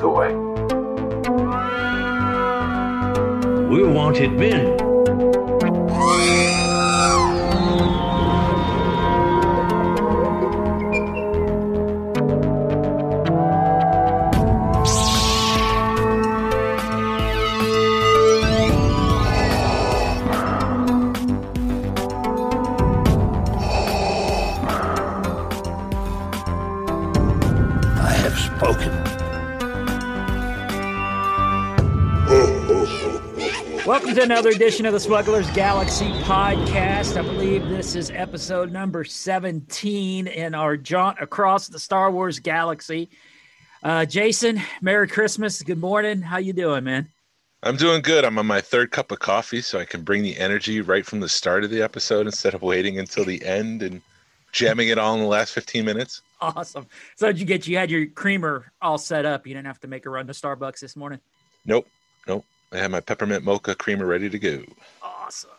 story. We're wanted men. Welcome to another edition of the Smugglers Galaxy podcast. I believe this is episode number 17 in our jaunt across the Star Wars galaxy. Uh, Jason, Merry Christmas. Good morning. How you doing, man? I'm doing good. I'm on my third cup of coffee, so I can bring the energy right from the start of the episode instead of waiting until the end and jamming it all in the last 15 minutes. Awesome. So did you get you had your creamer all set up? You didn't have to make a run to Starbucks this morning. Nope, nope. I have my peppermint mocha creamer ready to go. Awesome.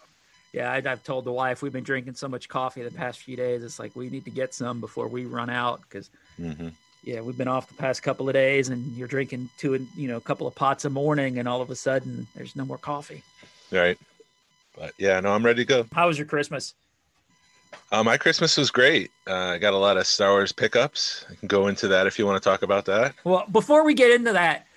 Yeah, I, I've told the wife we've been drinking so much coffee the past few days. It's like we need to get some before we run out because hmm yeah, we've been off the past couple of days, and you're drinking two, you know, a couple of pots a morning, and all of a sudden there's no more coffee. Right. But yeah, no, I'm ready to go. How was your Christmas? Uh, my Christmas was great. Uh, I got a lot of Star Wars pickups. I can go into that if you want to talk about that. Well, before we get into that,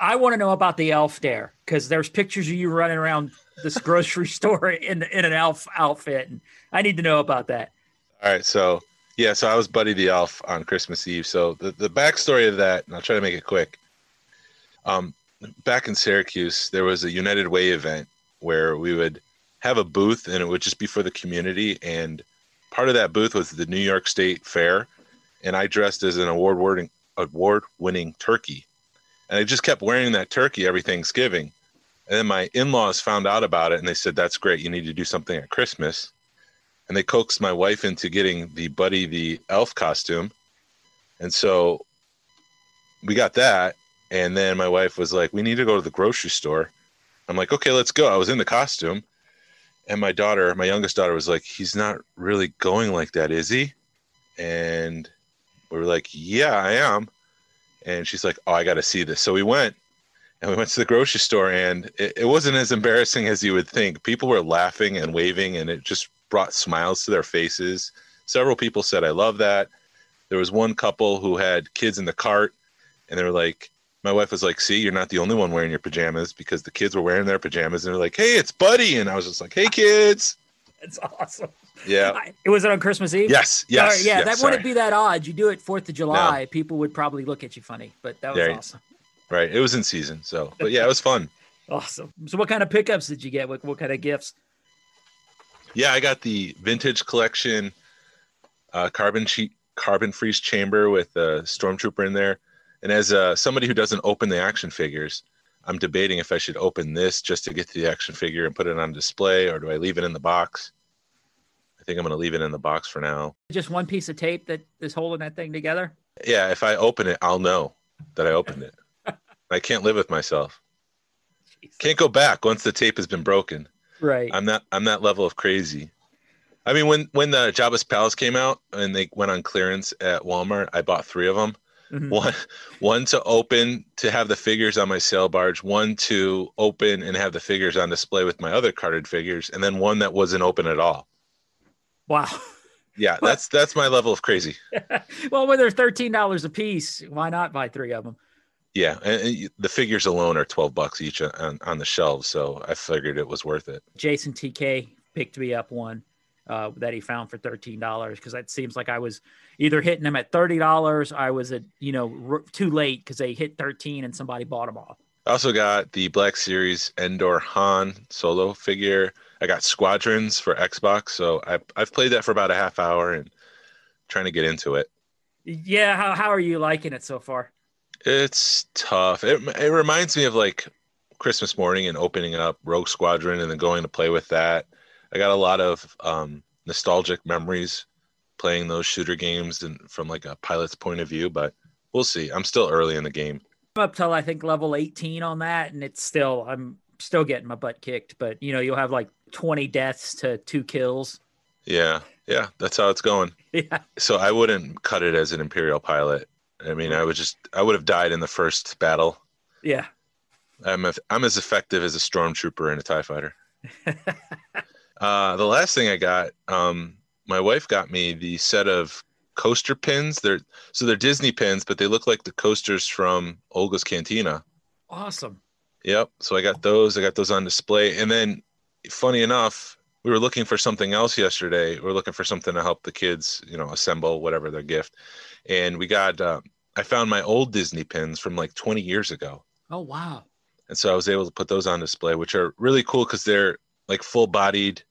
I want to know about the elf dare because there's pictures of you running around this grocery store in in an elf outfit, and I need to know about that. All right, so yeah, so I was Buddy the Elf on Christmas Eve. So the, the backstory of that, and I'll try to make it quick. Um, back in Syracuse, there was a United Way event where we would have a booth, and it would just be for the community. And part of that booth was the New York State Fair, and I dressed as an award-winning award-winning turkey, and I just kept wearing that turkey every Thanksgiving. And then my in-laws found out about it, and they said, "That's great. You need to do something at Christmas." and they coaxed my wife into getting the Buddy the Elf costume. And so we got that. And then my wife was like, We need to go to the grocery store. I'm like, Okay, let's go. I was in the costume. And my daughter, my youngest daughter, was like, He's not really going like that, is he? And we were like, Yeah, I am. And she's like, Oh, I got to see this. So we went and we went to the grocery store and it, it wasn't as embarrassing as you would think. People were laughing and waving and it just brought smiles to their faces. Several people said, I love that. There was one couple who had kids in the cart, and they were like, My wife was like, See, you're not the only one wearing your pajamas because the kids were wearing their pajamas, and they're like, Hey, it's Buddy. And I was just like, Hey, kids. It's awesome. Yeah. It was it on Christmas Eve. Yes. Yes. Sorry, yeah, yes, that sorry. wouldn't be that odd. You do it Fourth of July, people would probably look at you funny, but that was awesome. Right. It was in season. So, but yeah, it was fun. Awesome. So, what kind of pickups did you get? What, what kind of gifts? Yeah, I got the vintage collection uh, carbon sheet, carbon freeze chamber with a stormtrooper in there. And as uh, somebody who doesn't open the action figures, I'm debating if I should open this just to get to the action figure and put it on display, or do I leave it in the box? I think I'm going to leave it in the box for now. Just one piece of tape that is holding that thing together. Yeah, if I open it, I'll know that I opened it. I can't live with myself. Can't go back once the tape has been broken. Right. I'm not I'm that level of crazy. I mean, when when the Jabba's Palace came out and they went on clearance at Walmart, I bought three of them. Mhm. One one to open to have the figures on my sail barge, one to open and have the figures on display with my other carded figures, and then one that wasn't open at all. Wow. Yeah, that's that's my level of crazy. well, when they're thirteen dollars a piece, why not buy three of them? Yeah, and, the figures alone are twelve bucks each on, on the shelves, so I figured it was worth it. Jason TK picked me up one uh, that he found for thirteen dollars because it seems like I was either hitting them at thirty dollars. I was at you know r- too late because they hit thirteen and somebody bought them all. I also got the Black Series Endor Han solo figure. I got Squadrons for Xbox, so I, I've played that for about a half hour and trying to get into it. Yeah, how how are you liking it so far? It's tough. It, it reminds me of like Christmas morning and opening up Rogue Squadron and then going to play with that. I got a lot of um, nostalgic memories playing those shooter games and from like a pilot's point of view, but we'll see. I'm still early in the game. I'm up till I think level eighteen on that, and it's still I'm still getting my butt kicked. But you know, you'll have like twenty deaths to two kills. Yeah, yeah, that's how it's going. Yeah, So I wouldn't cut it as an Imperial pilot. I mean, I would just I would have died in the first battle. Yeah. I'm a, I'm as effective as a stormtrooper in a Tie Fighter. uh, the last thing I got, um, my wife got me the set of coaster pins. They're so they're Disney pins, but they look like the coasters from Oga's Cantina. Awesome. Yep. So I got those. I got those on display. And then, funny enough, we were looking for something else yesterday. We were looking for something to help the kids, you know, assemble whatever their gift. And we got, uh, I found my old Disney pins from like 20 years ago. Oh wow. And so I was able to put those on display, which are really cool because they're like full bodied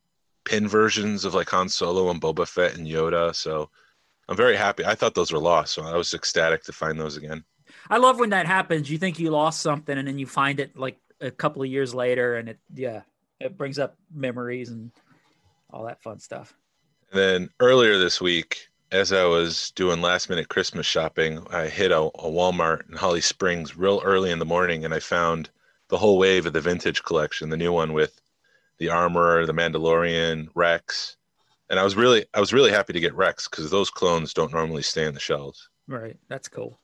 pin versions of like Han Solo and Boba Fett and Yoda. So I'm very happy. I thought those were lost. So I was ecstatic to find those again. I love when that happens. You think you lost something and then you find it like a couple of years later and it, yeah, it brings up memories and all that fun stuff. And then earlier this week, as I was doing last minute Christmas shopping, I hit a, a Walmart in Holly Springs real early in the morning and I found the whole wave of the vintage collection, the new one with the armor, the Mandalorian, Rex. And I was really I was really happy to get Rex because those clones don't normally stay on the shelves. Right. That's cool.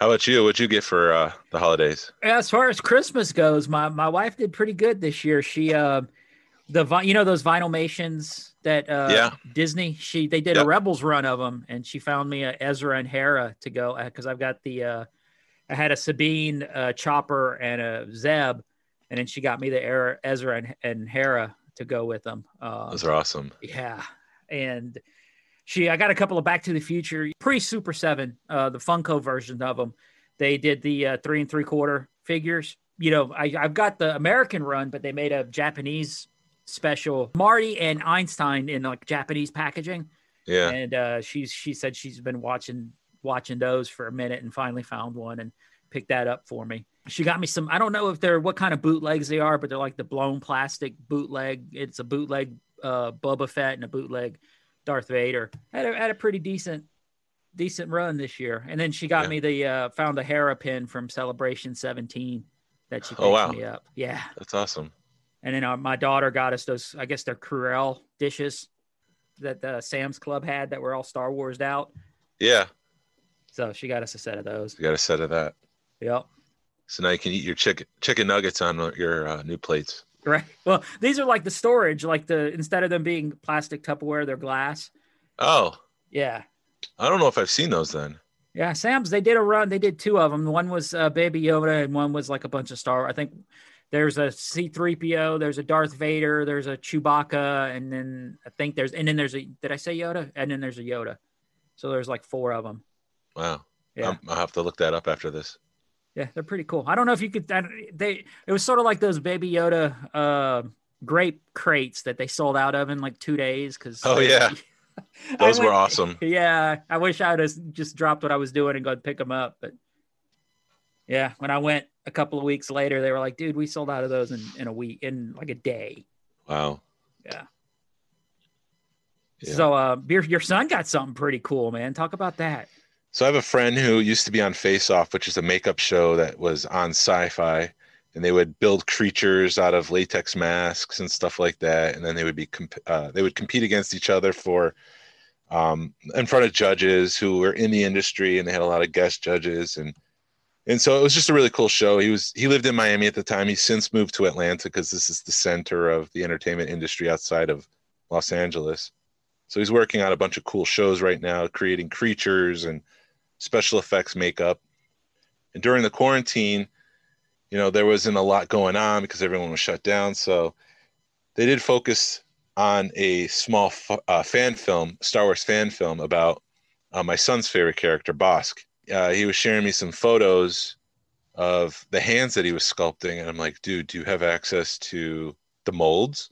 How about you? What'd you get for uh, the holidays? As far as Christmas goes, my my wife did pretty good this year. She uh the vi- you know those Vinylmations that uh Yeah. Disney she they did Yep. a Rebels run of them and she found me a Ezra and Hera to go because I've got the uh I had a Sabine uh Chopper and a Zeb and then she got me the Era- Ezra and, and Hera to go with them. Uh, Those are awesome. yeah, and she I got a couple of Back to the Future pre Super Seven, uh, the Funko version of them. They did the uh, three and three quarter figures. You know, I, I've got the American run, but they made a Japanese special. Marty and Einstein in like Japanese packaging, Yeah. and uh, she's she said she's been watching watching those for a minute and finally found one and picked that up for me. She got me some. I don't know if they're what kind of bootlegs they are, but they're like the blown plastic bootleg. It's a bootleg uh, Boba Fett and a bootleg Darth Vader. Had a, had a pretty decent decent run this year. And then she got Yeah. me the uh, found a Hera pin from Celebration 17 that she picked Oh, wow. me up. Yeah. That's awesome. And then uh, my daughter got us those. I guess they're Cruel dishes that the Sam's Club had that were all Star Wars out. Yeah. So she got us a set of those. You got a set of that. Yep. So now you can eat your chicken chicken nuggets on your uh, new plates. Right. Well, these are like the storage, like the instead of them being plastic Tupperware, they're glass. Oh, Yeah. I don't know if I've seen those then. Yeah, Sam's. They did a run. They did two of them. One was uh, Baby Yoda, and one was like a bunch of Star. I think there's a C-3PO, there's a Darth Vader, there's a Chewbacca, and then I think there's and then there's a. Did I say Yoda? And then there's a Yoda. So there's like four of them. Wow. Yeah, I'm- I'll have to look that up after this. Yeah, they're pretty cool. I don't know if you could. I, they it was sort of like those Baby Yoda uh, grape crates that they sold out of in like two days. Because Oh, yeah. Those were awesome. Yeah, I wish I would have just dropped what I was doing and go pick them up. But yeah, when I went a couple of weeks later, they were like, "Dude, we sold out of those in, in a week, in like a day." Wow. Yeah. Yeah. So, uh, your your son got something pretty cool, man. Talk about that. So I have a friend who used to be on Face Off, which is a makeup show that was on Sci-Fi, and they would build creatures out of latex masks and stuff like that, and then they would be comp- uh, they would compete against each other for um, in front of judges who were in the industry, and they had a lot of guest judges, and and so it was just a really cool show. He was he lived in Miami at the time. He's since moved to Atlanta because this is the center of the entertainment industry outside of Los Angeles. So he's working on a bunch of cool shows right now, creating creatures and special effects makeup. And during the quarantine, you know, there wasn't a lot going on because everyone was shut down. So they did focus on a small uh, fan film, Star Wars fan film about uh, my son's favorite character, Bossk. Uh, he was sharing me some photos of the hands that he was sculpting. And I'm like, dude, do you have access to the molds?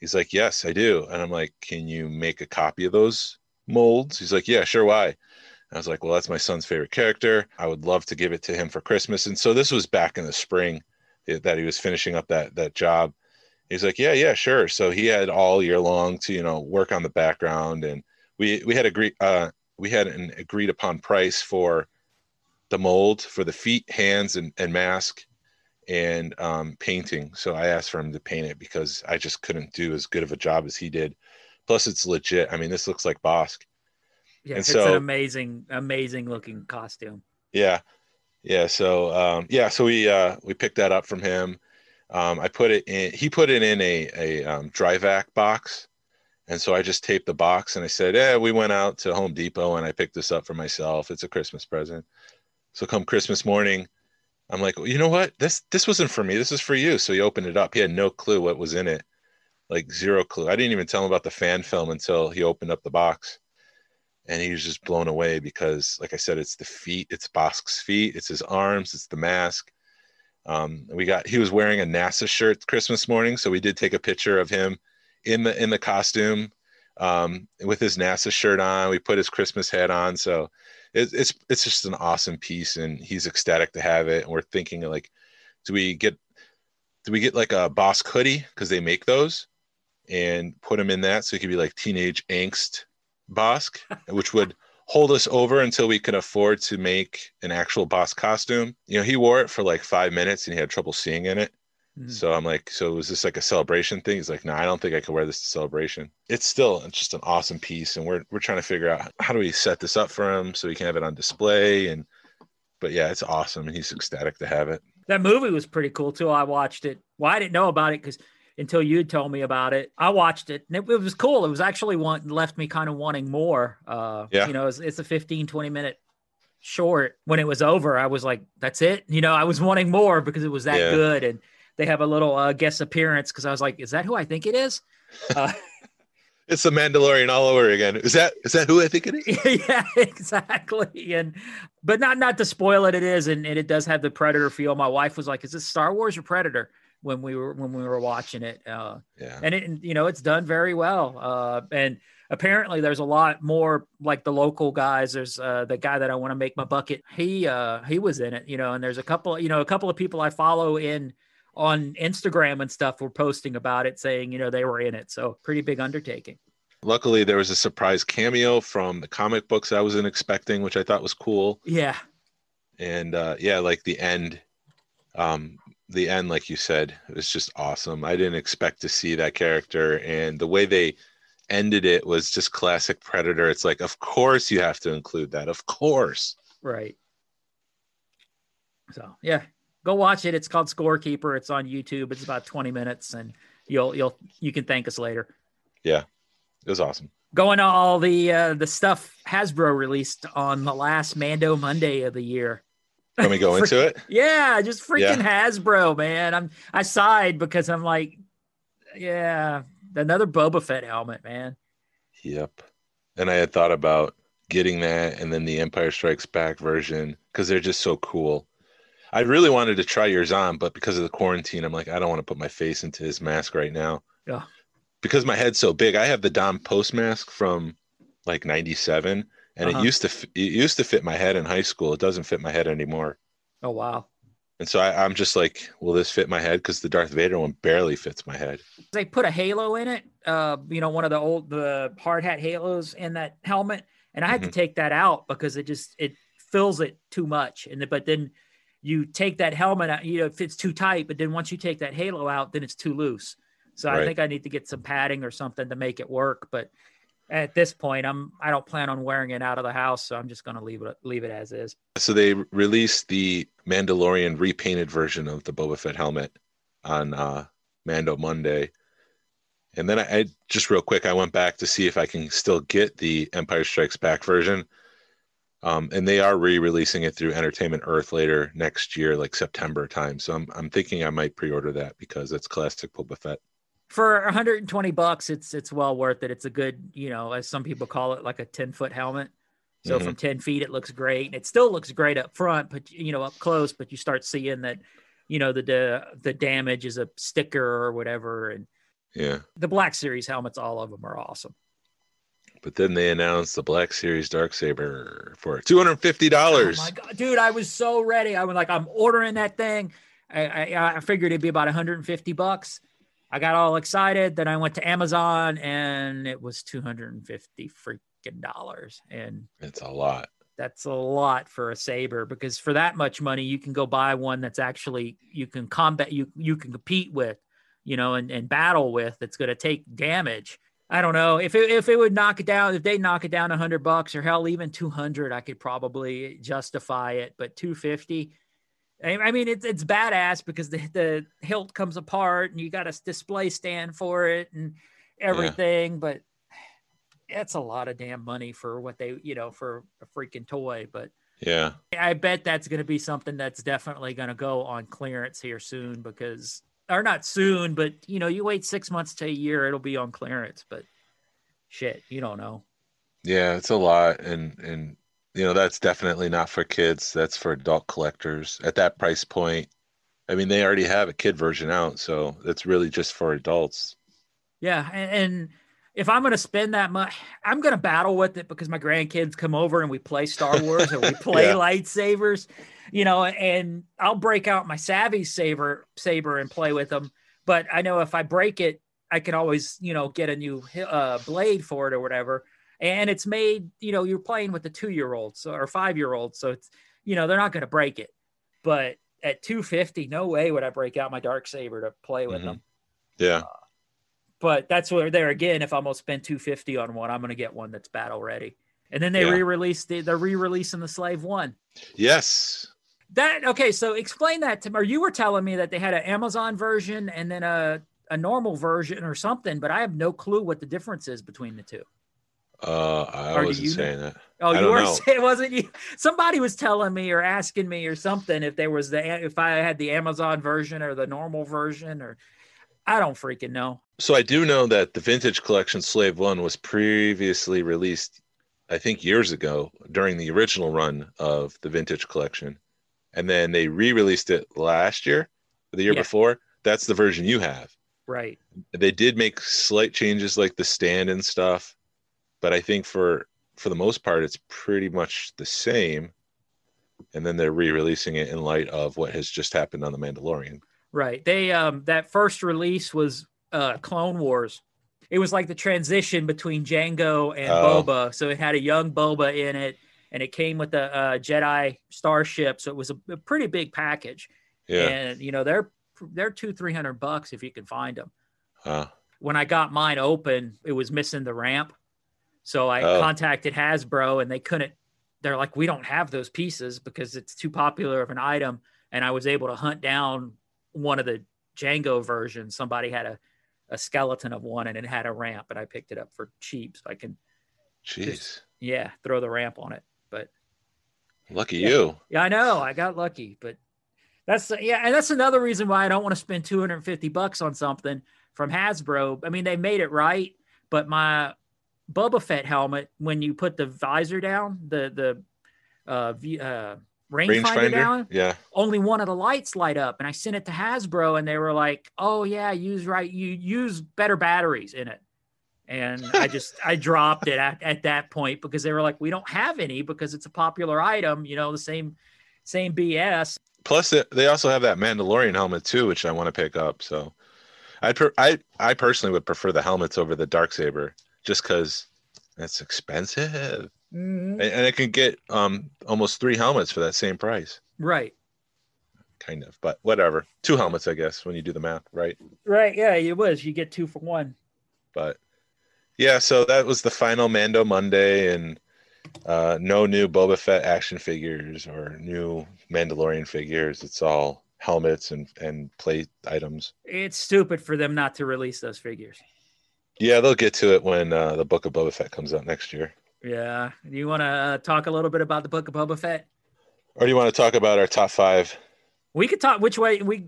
He's like, yes, I do. And I'm like, can you make a copy of those molds? He's like, yeah, sure. Why? I was like, well, that's my son's favorite character. I would love to give it to him for Christmas. And so this was back in the spring that he was finishing up that that job. He's like, yeah, yeah, sure. So he had all year long to you know work on the background, and we we had agreed uh, we had an agreed upon price for the mold for the feet, hands, and and mask, and um, painting. So I asked for him to paint it because I just couldn't do as good of a job as he did. Plus, it's legit. I mean, this looks like Bossk. Yeah, And it's so- an amazing, amazing looking costume. Yeah. Yeah. So um yeah, so we uh we picked that up from him. Um I put it in he put it in a a um dry vac box. And so I just taped the box and I said, Yeah, we went out to Home Depot and I picked this up for myself. It's a Christmas present. So come Christmas morning, I'm like, well, you know what? This this wasn't for me. This is for you. So he opened it up. He had no clue what was in it. Like zero clue. I didn't even tell him about the fan film until he opened up the box and he was just blown away because like i said it's the feet it's bossk's feet it's his arms it's the mask. Um, we got he was wearing a nasa shirt christmas morning so we did take a picture of him in the in the costume um, with his nasa shirt on. We put his christmas hat on so it, it's it's just an awesome piece and he's ecstatic to have it. And we're thinking like do we get do we get like a bossk hoodie? Because they make those and put him in that so he could be like teenage angst Bossk, which would hold us over until we could afford to make an actual Bossk costume. You know, he wore it for like five minutes and he had trouble seeing in it. Mhm. So I'm like, so was this like a celebration thing? He's like, no, I don't think I could wear this to celebration. It's still it's just an awesome piece, and we're we're trying to figure out how do we set this up for him so he can have it on display. And but yeah, it's awesome, and he's ecstatic to have it. That movie was pretty cool too. I watched it. Well, I didn't know about it because until you told me about it, I watched it and it, it was cool. It was actually one left me kind of wanting more. Uh, Yeah. you know, it's, it's a 15, 20 minute short. When it was over, I was like, that's it. You know, I was wanting more because it was that Yeah. good. And they have a little uh, guest appearance because I was like, is that who I think it is? Uh, It's the Mandalorian all over again. Is that is that who I think it is? yeah, exactly. And but not not to spoil it, it is, and, and it does have the Predator feel. My wife was like, "Is this Star Wars or Predator?" When we were when we were watching it, uh, Yeah. and it you know it's done very well. Uh, and apparently there's a lot more like the local guys. There's uh, the guy that I want to make my bucket. He uh, he was in it, you know. And there's a couple, you know, a couple of people I follow in on Instagram and stuff were posting about it, saying you know they were in it. So pretty big undertaking. Luckily, there was a surprise cameo from the comic books I wasn't expecting, which I thought was cool. Yeah, and uh yeah like the end um the end like you said it was just awesome i didn't expect to see that character and the way they ended it was just classic predator it's like of course you have to include that of course Right. So yeah, go watch it. It's called Scorekeeper. It's on YouTube. It's about 20 minutes and you'll you'll you can thank us later. Yeah, it was awesome Going to all the uh the stuff Hasbro released on the last Mando Monday of the year. Let me go into it Yeah, just freaking Hasbro, man. I'm I sighed because I'm like, yeah, another Boba Fett helmet, man. yep and i had thought about getting that and then the empire strikes back version because they're just so cool i really wanted to try yours on but because of the quarantine i'm like i don't want to put my face into his mask right now Yeah. because my head's so big i have the Don Post mask from like 97 and Uh-huh. it used to it used to fit my head in high school. It doesn't fit my head anymore. Oh wow. and so I, i'm just like will this fit my head? Because the darth vader one barely fits my head. They put a halo in it uh you know one of the old the hard hat halos in that helmet. And i had to Mhm. take that out because it just it fills it too much. And but then you take that helmet out you know if it's too tight but then once you take that halo out then it's too loose. So i think i need to get some padding or something to make it work. But at this point i'm i don't plan on wearing it out of the house so i'm just going to leave it leave it as is So they released the Mandalorian repainted version of the Boba Fett helmet on uh, Mando Monday. And then I, I just real quick, I went back to see if I can still get the Empire Strikes Back version. Um, and they are re-releasing it through Entertainment Earth later next year, like September time. So I'm I'm thinking I might pre-order that because it's classic Boba Fett. For 120 bucks it's it's well worth it it's a good you know as some people call it like a 10 foot helmet so Mhm. from 10 feet it looks great and it still looks great up front but you know up close but you start seeing that you know the the, the damage is a sticker or whatever and Yeah. the black series helmets all of them are awesome But then they announced the Black Series Dark Saber for two hundred fifty dollars. Oh my god, dude! I was so ready. I was like, I'm ordering that thing. I, I, I figured it'd be about 150 bucks. I got all excited. Then I went to Amazon and it was 250 freaking dollars. And it's a lot. that's a lot for a saber because for that much money you can go buy one that's actually you can combat you you can compete with you know and, and battle with that's going to take damage I don't know if it, if it would knock it down. If they knock it down a hundred bucks or hell even two hundred, I could probably justify it. But two fifty, I mean, it's it's badass because the the hilt comes apart and you got a display stand for it and everything. Yeah. But that's a lot of damn money for what they, you know, for a freaking toy. But yeah, I bet that's going to be something that's definitely going to go on clearance here soon because, or not soon, but you know, you wait six months to a year, it'll be on clearance. But shit, you don't know. Yeah, it's a lot, and and you know that's definitely not for kids. That's for adult collectors at that price point. I mean, they already have a kid version out, so it's really just for adults. Yeah, and, and if I'm going to spend that much, I'm going to battle with it because my grandkids come over and we play Star Wars or we play yeah. lightsabers, you know, and I'll break out my Savi saber saber and play with them. But I know if I break it, I can always, you know, get a new uh, blade for it or whatever. And it's made, you know, you're playing with the two year olds or five year olds, so it's, you know, they're not going to break it. But at 250, no way would I break out my dark saber to play with mm-hmm. them. Yeah. Uh, but that's where there again, if I'm gonna spend 250 on one, I'm gonna get one that's battle ready. And then they yeah. re-released the, they're re-releasing the Slave One. Yes. That okay, so explain that to me. Or you were telling me that they had an Amazon version and then a a normal version or something, but I have no clue what the difference is between the two. Uh, I or wasn't saying know? that. Oh, you were saying it wasn't you? Somebody was telling me or asking me or something if there was the if I had the Amazon version or the normal version or I don't freaking know. So I do know that the vintage collection Slave One was previously released, I think years ago during the original run of the vintage collection, and then they re-released it last year, the year yeah. before. That's the version you have. Right. They did make slight changes like the stand and stuff, but I think for for the most part it's pretty much the same. And then they're re-releasing it in light of what has just happened on the Mandalorian. Right. They um that first release was uh, Clone Wars. It was like the transition between Jango and oh. Boba. So it had a young Boba in it, and it came with a, a Jedi starship. So it was a, a, pretty big package. Yeah. And you know they're they're two three hundred bucks if you can find them. Huh. When I got mine open, it was missing the ramp. So I oh. contacted Hasbro, and they couldn't. They're like, we don't have those pieces because it's too popular of an item. And I was able to hunt down one of the Jango versions. Somebody had a a skeleton of one and it had a ramp and I picked it up for cheap so I can Jeez. Just, yeah, throw the ramp on it. But lucky yeah. you. Yeah, I know. I got lucky, but that's yeah, and that's another reason why I don't want to spend 250 bucks on something from Hasbro. I mean, they made it right, but my Boba Fett helmet when you put the visor down, the the uh, uh rangefinder down. Yeah. Only one of the lights light up. And I sent it to Hasbro and they were like, oh, yeah, use right. You use better batteries in it. And I just, I dropped it at, at that point because they were like, we don't have any because it's a popular item, you know, the same, same BS. Plus, they also have that Mandalorian helmet too, which I want to pick up. So I'd, per- I, I personally would prefer the helmets over the dark saber just because it's expensive. Mm-hmm. And, and it can get um almost three helmets for that same price. Right. Kind of, but whatever. Two helmets, I guess, when you do the math, right? Right. Yeah, it was. You get two for one. But yeah, so that was the final Mando Monday, and uh, no new Boba Fett action figures or new Mandalorian figures. It's all helmets and and plate items. It's stupid for them not to release those figures. Yeah, they'll get to it when uh, the Book of Boba Fett comes out next year. Yeah. Do you want to uh, talk a little bit about the Book of Boba Fett? Or do you want to talk about our top five? We could talk which way we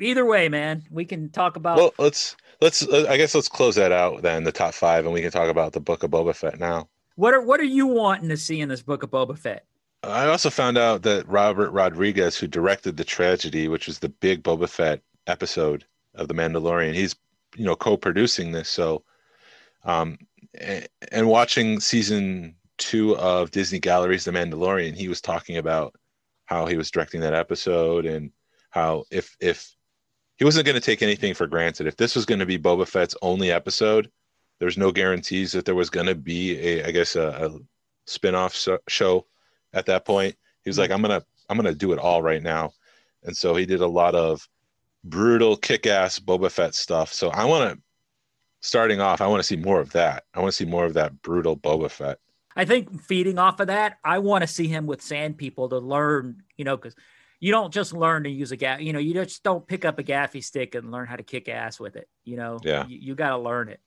either way, man. We can talk about. Well, let's let's. Uh, I guess let's close that out then. The top five, and we can talk about the Book of Boba Fett now. What are What are you wanting to see in this Book of Boba Fett? I also found out that Robert Rodriguez, who directed the tragedy, which was the big Boba Fett episode of The Mandalorian, he's you know co-producing this. So um, and watching season two of Disney Galleries The Mandalorian, he was talking about how he was directing that episode and how if if he wasn't going to take anything for granted, if this was going to be Boba Fett's only episode, there's no guarantees that there was going to be a I guess a, a spin-off so, show at that point. He was like, I'm gonna I'm gonna do it all right now, and so he did a lot of brutal kick-ass Boba Fett stuff. So I want to starting off, I want to see more of that. I want to see more of that brutal Boba Fett. I think feeding off of that, I want to see him with sand people to learn, you know, because you don't just learn to use a gaff, you know, you just don't pick up a gaffi stick and learn how to kick ass with it. You know, Yeah. you, you got to learn it.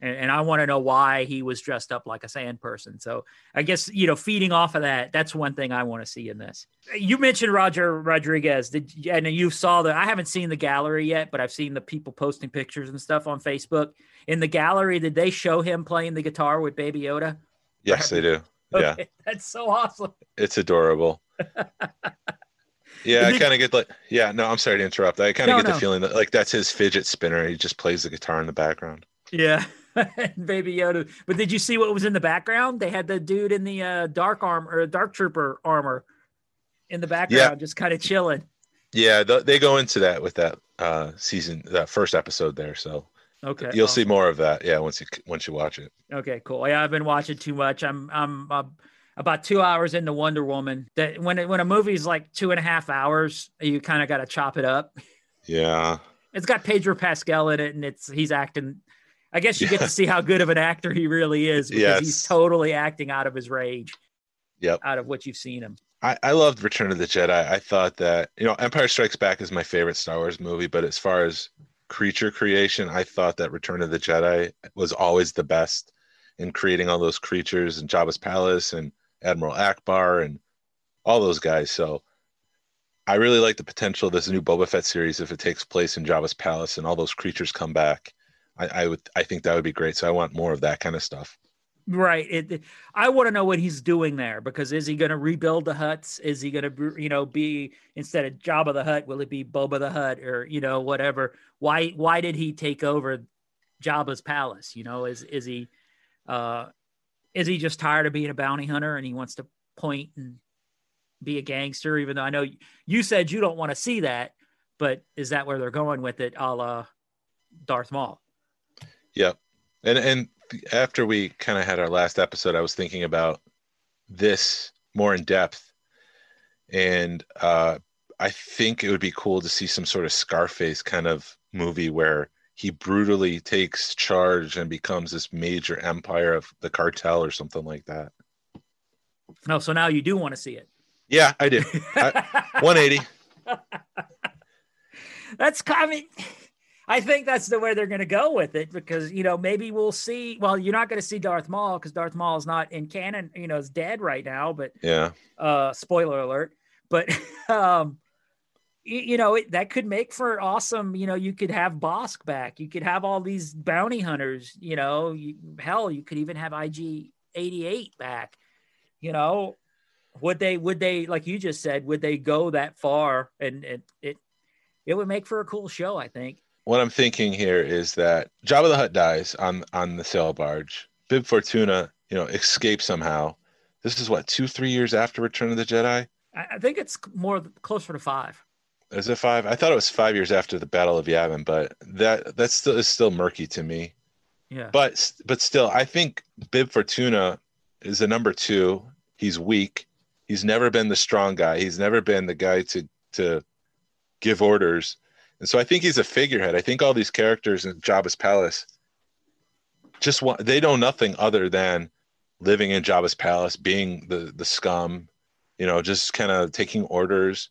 And, and I want to know why he was dressed up like a sand person. So I guess, you know, feeding off of that, that's one thing I want to see in this. You mentioned Roger Rodriguez. Did and you saw the, I haven't seen the gallery yet, but I've seen the people posting pictures and stuff on Facebook. In the gallery, did they show him playing the guitar with Baby Yoda? Yes, they do. Yeah, That's so awesome. it's adorable. Yeah, I kind of get like, yeah, no, I'm sorry to interrupt. I kind of No, get no. the feeling that like that's his fidget spinner. He just plays the guitar in the background. Yeah. Baby Yoda. But did you see what was in the background? They had the dude in the uh, dark arm or dark trooper armor in the background, just kind of chilling. Yeah, th- they go into that with that uh season, that first episode there. So Okay. you'll oh, see more of that. Yeah, once you once you watch it. Okay, cool. Yeah, I've been watching too much. I'm I'm uh, about two hours into Wonder Woman. That when it, when a movie's like two and a half hours, you kind of got to chop it up. Yeah, It's got Pedro Pascal in it, and it's he's acting. I guess you get to see how good of an actor he really is because he's totally acting out of his rage. Yep. Out of what you've seen him. I, I loved Return of the Jedi. I thought that you know Empire Strikes Back is my favorite Star Wars movie, but as far as creature creation, I thought that Return of the Jedi was always the best in creating all those creatures in Jabba's palace and Admiral Ackbar and all those guys. So I really like the potential of this new Boba Fett series if it takes place in Jabba's palace and all those creatures come back. I, I would I think that would be great. So I want more of that kind of stuff. Right. It, I want to know what he's doing there because is he going to rebuild the Hutts? Is he going to, you know, be instead of Jabba the Hutt, will it be Boba the Hutt or you know whatever? Why why did he take over Jabba's palace? You know, is is he uh is he just tired of being a bounty hunter and he wants to point and be a gangster? Even though I know you said you don't want to see that, but is that where they're going with it, a la Darth Maul? Yep. And and after we kind of had our last episode, I was thinking about this more in depth, and uh, I think it would be cool to see some sort of Scarface kind of movie where he brutally takes charge and becomes this major empire of the cartel or something like that. No, so now you do want to see it. Yeah, I do. 180. that's I mean, I think that's the way they're going to go with it because you know maybe we'll see. Well, you're not going to see Darth Maul because Darth Maul is not in canon. You know, is dead right now. But Yeah. uh, spoiler alert. But um, y- you know it, that could make for awesome. You know, you could have Bossk back. You could have all these bounty hunters. You know, you, hell, you could even have IG eighty eight back. You know, would they? Would they? Like you just said, would they go that far? And it it it would make for a cool show. I think. What I'm thinking here is that Jabba the Hutt dies on on the sail barge. Bib Fortuna, you know, escapes somehow. This is what two, three years after Return of the Jedi. I, think it's more closer to five. Is it five? I thought it was five years after the Battle of Yavin, but that that still is still murky to me. Yeah. But but still, I think Bib Fortuna is the number two. He's weak. He's never been the strong guy. He's never been the guy to to give orders. And so I think he's a figurehead. I think all these characters in Jabba's palace just want they know nothing other than living in Jabba's palace, being the the scum, you know, just kind of taking orders.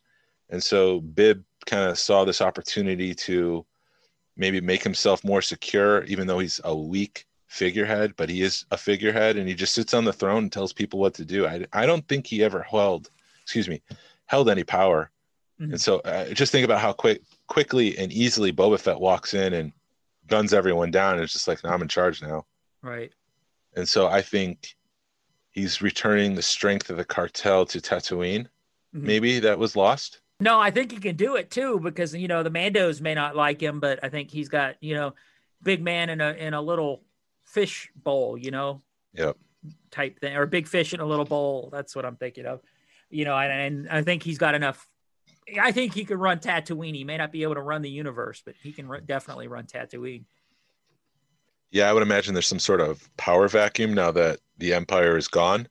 And so Bib kind of saw this opportunity to maybe make himself more secure, even though he's a weak figurehead, but he is a figurehead and he just sits on the throne and tells people what to do. I, I don't think he ever held, excuse me, held any power. Mhm. And so uh, just think about how quick, quickly and easily Boba Fett walks in and guns everyone down. And it's just like, no, I'm in charge now. Right. And so I think he's returning the strength of the cartel to Tatooine. Mhm. Maybe that was lost. No, I think he can do it too because you know the Mandos may not like him, but I think he's got you know big man in a in a little fish bowl, you know, Yep. type thing, or big fish in a little bowl. That's what I'm thinking of. You know, and, and I think he's got enough. I think he can run Tatooine. He may not be able to run the universe, but he can definitely run Tatooine. Yeah, I would imagine there's some sort of power vacuum now that the Empire is gone.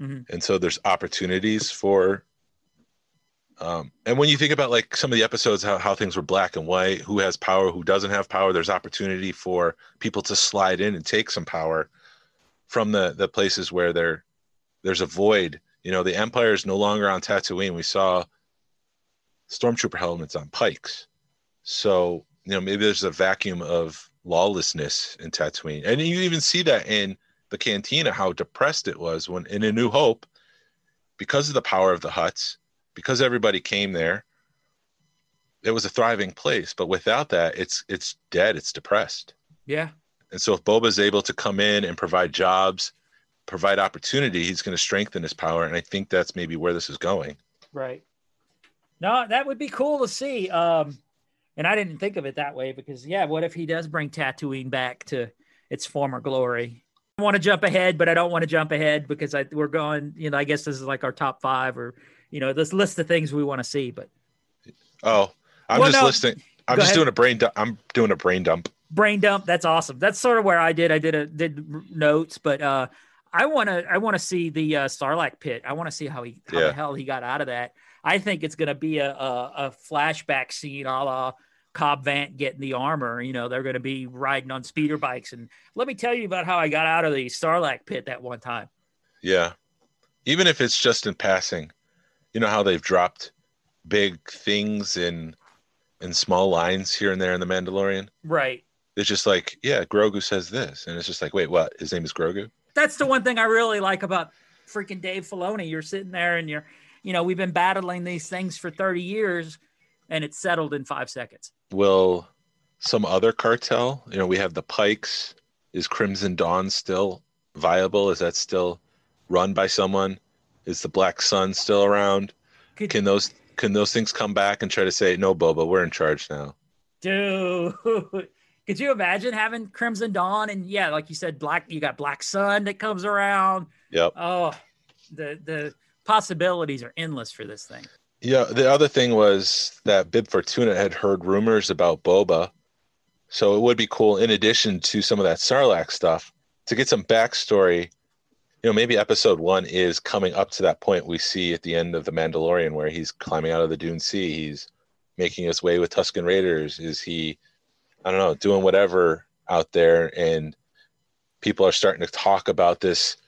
Mhm. And so there's opportunities for Um, and when you think about like some of the episodes, how, how things were black and white, who has power, who doesn't have power, there's opportunity for people to slide in and take some power from the the places where there there's a void. You know, the Empire is no longer on Tatooine. We saw stormtrooper helmets on pikes. So, you know, maybe there's a vacuum of lawlessness in Tatooine. And you even see that in the cantina, how depressed it was when in A New Hope, because of the power of the Hutts, because everybody came there, it was a thriving place. But without that, it's it's dead, it's depressed. Yeah. And so if Boba's able to come in and provide jobs, provide opportunity, he's going to strengthen his power. And I think that's maybe where this is going. Right. No, that would be cool to see. Um, and I didn't think of it that way because, yeah, what if he does bring Tatooine back to its former glory? I want to jump ahead, but I don't want to jump ahead because I, we're going, you know, I guess this is like our top five or, you know, this list of things we want to see. But oh, I'm Well, just no. listening. I'm just ahead. doing a brain dump. I'm doing a brain dump. brain dump, that's awesome. That's sort of where I did. I did a did notes, but uh, I want to I want to see the uh, Sarlacc pit. I want to see how he how Yeah. the hell he got out of that. I think it's going to be a, a a flashback scene, a la Cobb Vanth getting the armor. You know, they're going to be riding on speeder bikes, and let me tell you about how I got out of the Sarlacc pit that one time. Yeah. Even if it's just in passing, you know how they've dropped big things in in small lines here and there in the Mandalorian. Right. It's just like, yeah, Grogu says this, and it's just like, wait, what? His name is Grogu. that's the one thing I really like about freaking Dave Filoni. You're sitting there and you're, you know, we've been battling these things for 30 years and it's settled in five seconds. Will some other cartel? You know, we have the Pikes. Is Crimson Dawn still viable? Is that still run by someone? Is the Black Sun still around? Could, Can those can those things come back and try to say, no, Boba, we're in charge now? dude, could you imagine having Crimson Dawn and yeah, like you said, Black, you got Black Sun that comes around. Yep. Oh, the, the possibilities are endless for this thing. Yeah, the other thing was that Bib Fortuna had heard rumors about Boba. So it would be cool, in addition to some of that Sarlacc stuff, to get some backstory. You know, maybe episode one is coming up to that point we see at the end of The Mandalorian where he's climbing out of the Dune Sea. He's making his way with Tusken Raiders. Is he, I don't know, doing whatever out there? And people are starting to talk about this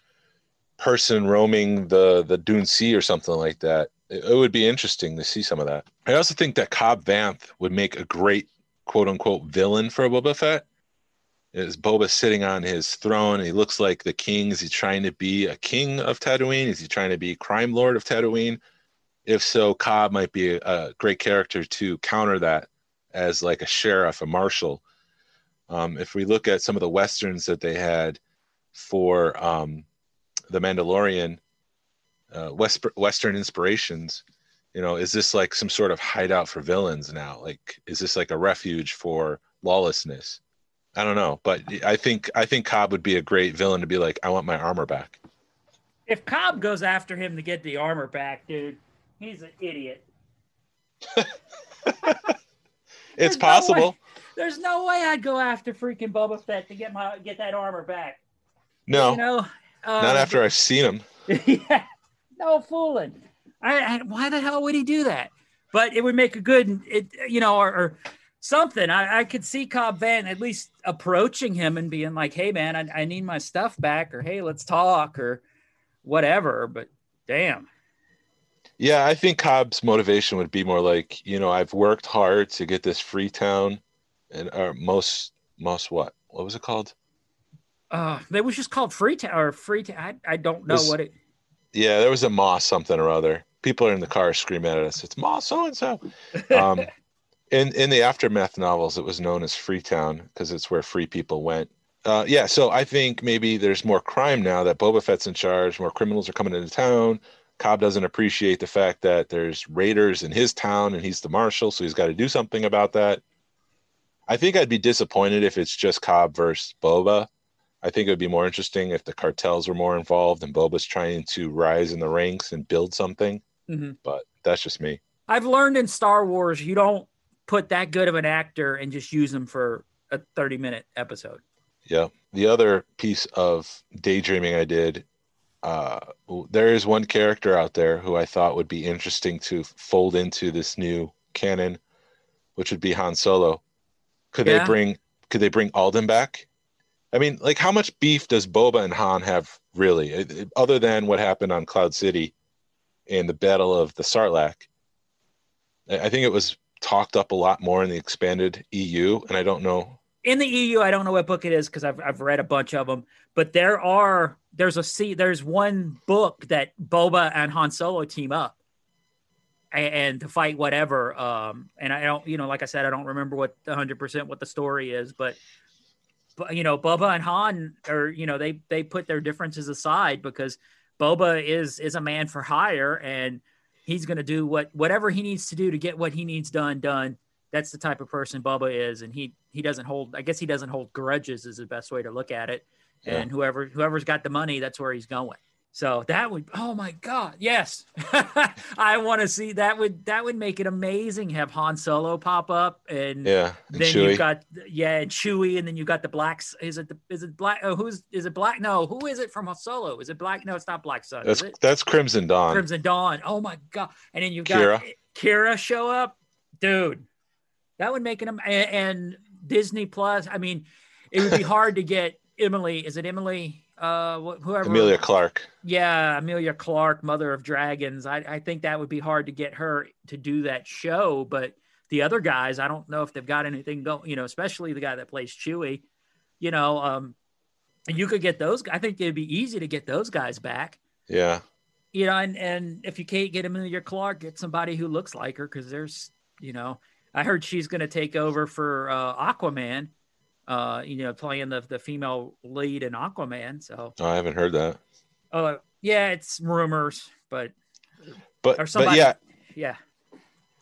person roaming the, the Dune Sea or something like that it it would be interesting to see some of that. I also think that Cobb Vanth would make a great quote unquote villain for Boba Fett. Is Boba sitting on his throne? He looks like the king. Is he trying to be a king of Tatooine? Is he trying to be crime lord of Tatooine? If so, Cobb might be a, great character to counter that as like a sheriff, a marshal. Um, if we look at some of the westerns that they had for um, the Mandalorian, uh, West, Western inspirations. You know, is this like some sort of hideout for villains now? Like, is this like a refuge for lawlessness? I don't know, but I think I think Cobb would be a great villain to be like, I want my armor back. If Cobb goes after him to get the armor back, dude, he's an idiot. It's no possible. way- There's no way I'd go after freaking Boba Fett to get my get that armor back. No, You know, uh, not after I've seen him. yeah, no fooling. I, I why the hell would he do that? But it would make a good, it you know, or, or something. I, I could see Cobb Vanth at least approaching him and being like, "Hey, man, I, I need my stuff back," or "Hey, let's talk," or whatever. But damn, Yeah, I think Cobb's motivation would be more like, you know, I've worked hard to get this Freetown, and or most most what? What was it called? Uh, they was just called Free Freetown or. I, I don't know Was- what it. Yeah, there was a Mos something or other. People are in the car screaming at us. It's Mos so and so. Um, in in the aftermath novels, it was known as Freetown because it's where free people went. Uh, yeah, so I think maybe there's more crime now that Boba Fett's in charge. More criminals are coming into town. Cobb doesn't appreciate the fact that there's raiders in his town and he's the marshal, so he's got to do something about that. I think I'd be disappointed if it's just Cobb versus Boba. I think it would be more interesting if the cartels were more involved and Boba's trying to rise in the ranks and build something. Mhm. But that's just me. I've learned in Star Wars you don't put that good of an actor and just use them for a 30 minute episode. Yeah. The other piece of daydreaming I did uh, there is one character out there who I thought would be interesting to fold into this new canon, which would be Han Solo. Could Yeah. they bring could they bring Alden back? I mean, like how much beef does Boba and Han have really, other than what happened on Cloud City and the Battle of the Sarlacc? I think it was talked up a lot more in the expanded EU, and I don't know. in the EU, I don't know what book it is because I've I've read a bunch of them, but there are there's a see there's one book that Boba and Han Solo team up and, and to fight whatever. Um, and I don't, you know, like I said, I don't remember what 100 percent what the story is, but you know, Boba and Han are you know they they put their differences aside because Boba is is a man for hire and he's going to do what whatever he needs to do to get what he needs done done that's the type of person Boba is, and he he doesn't hold. I guess he doesn't hold grudges is the best way to look at it. Yeah. And whoever whoever's got the money, that's where he's going. So that would oh my god, yes, I want to see that would that would make it amazing. Have Han Solo pop up and Yeah, and then you've got yeah and Chewie, and then you got the blacks. Is it the is it black? Oh, who's is it black? No, who is it from Han Solo? Is it black? No, it's not Black Sun. that's is it? that's Crimson Dawn. Crimson Dawn. Oh my god! And then you've got Qi'ra. Qi'ra show up, dude. That would make it. And, and Disney Plus. I mean, it would be hard to get Emily. Is it Emily? Uh, wh- whoever. Emilia Clarke. Yeah, Emilia Clarke, Mother of Dragons. I, I think that would be hard to get her to do that show. But the other guys, I don't know if they've got anything going. You know, especially the guy that plays Chewie. You know, um, and you could get those. I think it'd be easy to get those guys back Yeah, you know, and and if you can't get Emilia Clarke, get somebody who looks like her because there's, you know, I heard she's going to take over for uh, Aquaman, uh, you know, playing the the female lead in Aquaman. So, oh, I haven't heard that. uh, yeah, it's rumors, but But Or but yeah, yeah,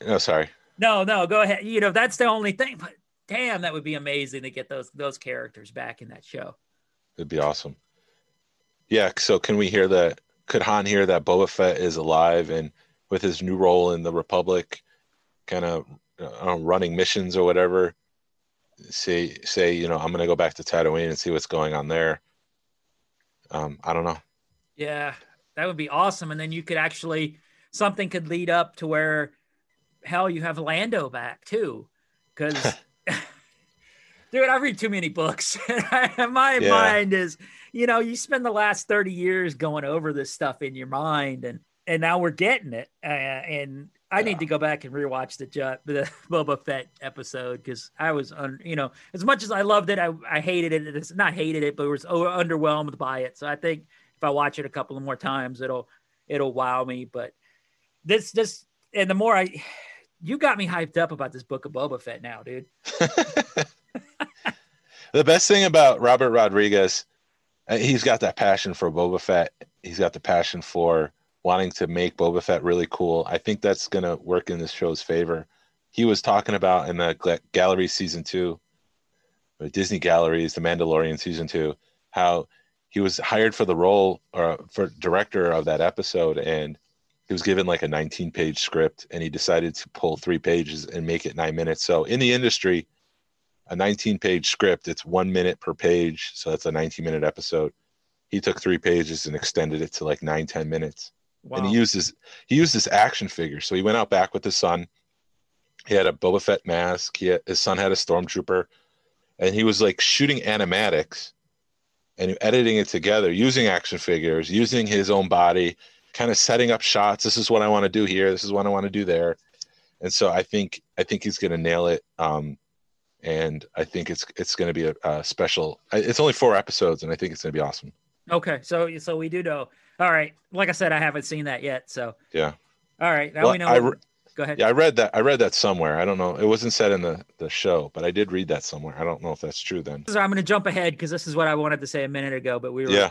no, sorry. no, no, go ahead. You know, that's the only thing. But damn, that would be amazing to get those those characters back in that show. It'd be awesome. Yeah. So can we hear that? Could Han hear that Boba Fett is alive and with his new role in the Republic, kind of uh, running missions or whatever? Say say you know I'm gonna go back to Tatooine and see what's going on there. Um, I don't know. Yeah, that would be awesome. And then you could actually something could lead up to where hell you have Lando back too. Cause dude, I read too many books. And My Yeah. mind is, you know, you spend the last 30 years going over this stuff in your mind and and now we're getting it. Uh, and I need to go back and rewatch the the Boba Fett episode because I was, un, you know, as much as I loved it, I, I hated it. It's not hated it, but was underwhelmed by it. So I think if I watch it a couple of more times, it'll it'll wow me. But this this and the more I, you got me hyped up about this book of Boba Fett now, dude. The best thing about Robert Rodriguez, uh, he's got that passion for Boba Fett. He's got the passion for wanting to make Boba Fett really cool. I think that's going to work in this show's favor. He was talking about in the Gallery season two, Disney Galleries, The Mandalorian season two, how he was hired for the role or for director of that episode, and he was given like a 19 page script, and he decided to pull three pages and make it nine minutes. So in the industry, a 19 page script it's one minute per page so that's a 19 minute episode he took three pages and extended it to like nine ten minutes Wow. and he used his he used his action figure. So he went out back with his son. He had a boba fett mask. He had, his son had a stormtrooper. And he was like shooting animatics and editing it together using action figures using his own body kind of setting up shots. This is what i want to do here. This is what i want to do there. And so i think i think he's going to nail it. Um and I think it's it's going to be a, a special. It's only four episodes, and I think it's going to be awesome. Okay, so so we do know. All right, like I said, I haven't seen that yet. So Yeah, all right, now Well, we know. I re- go ahead. yeah. I read that. I read that somewhere. I don't know. It wasn't said in the the show, but I did read that somewhere. I don't know if that's true. Then. So I'm going to jump ahead because this is what I wanted to say a minute ago, but we were Yeah.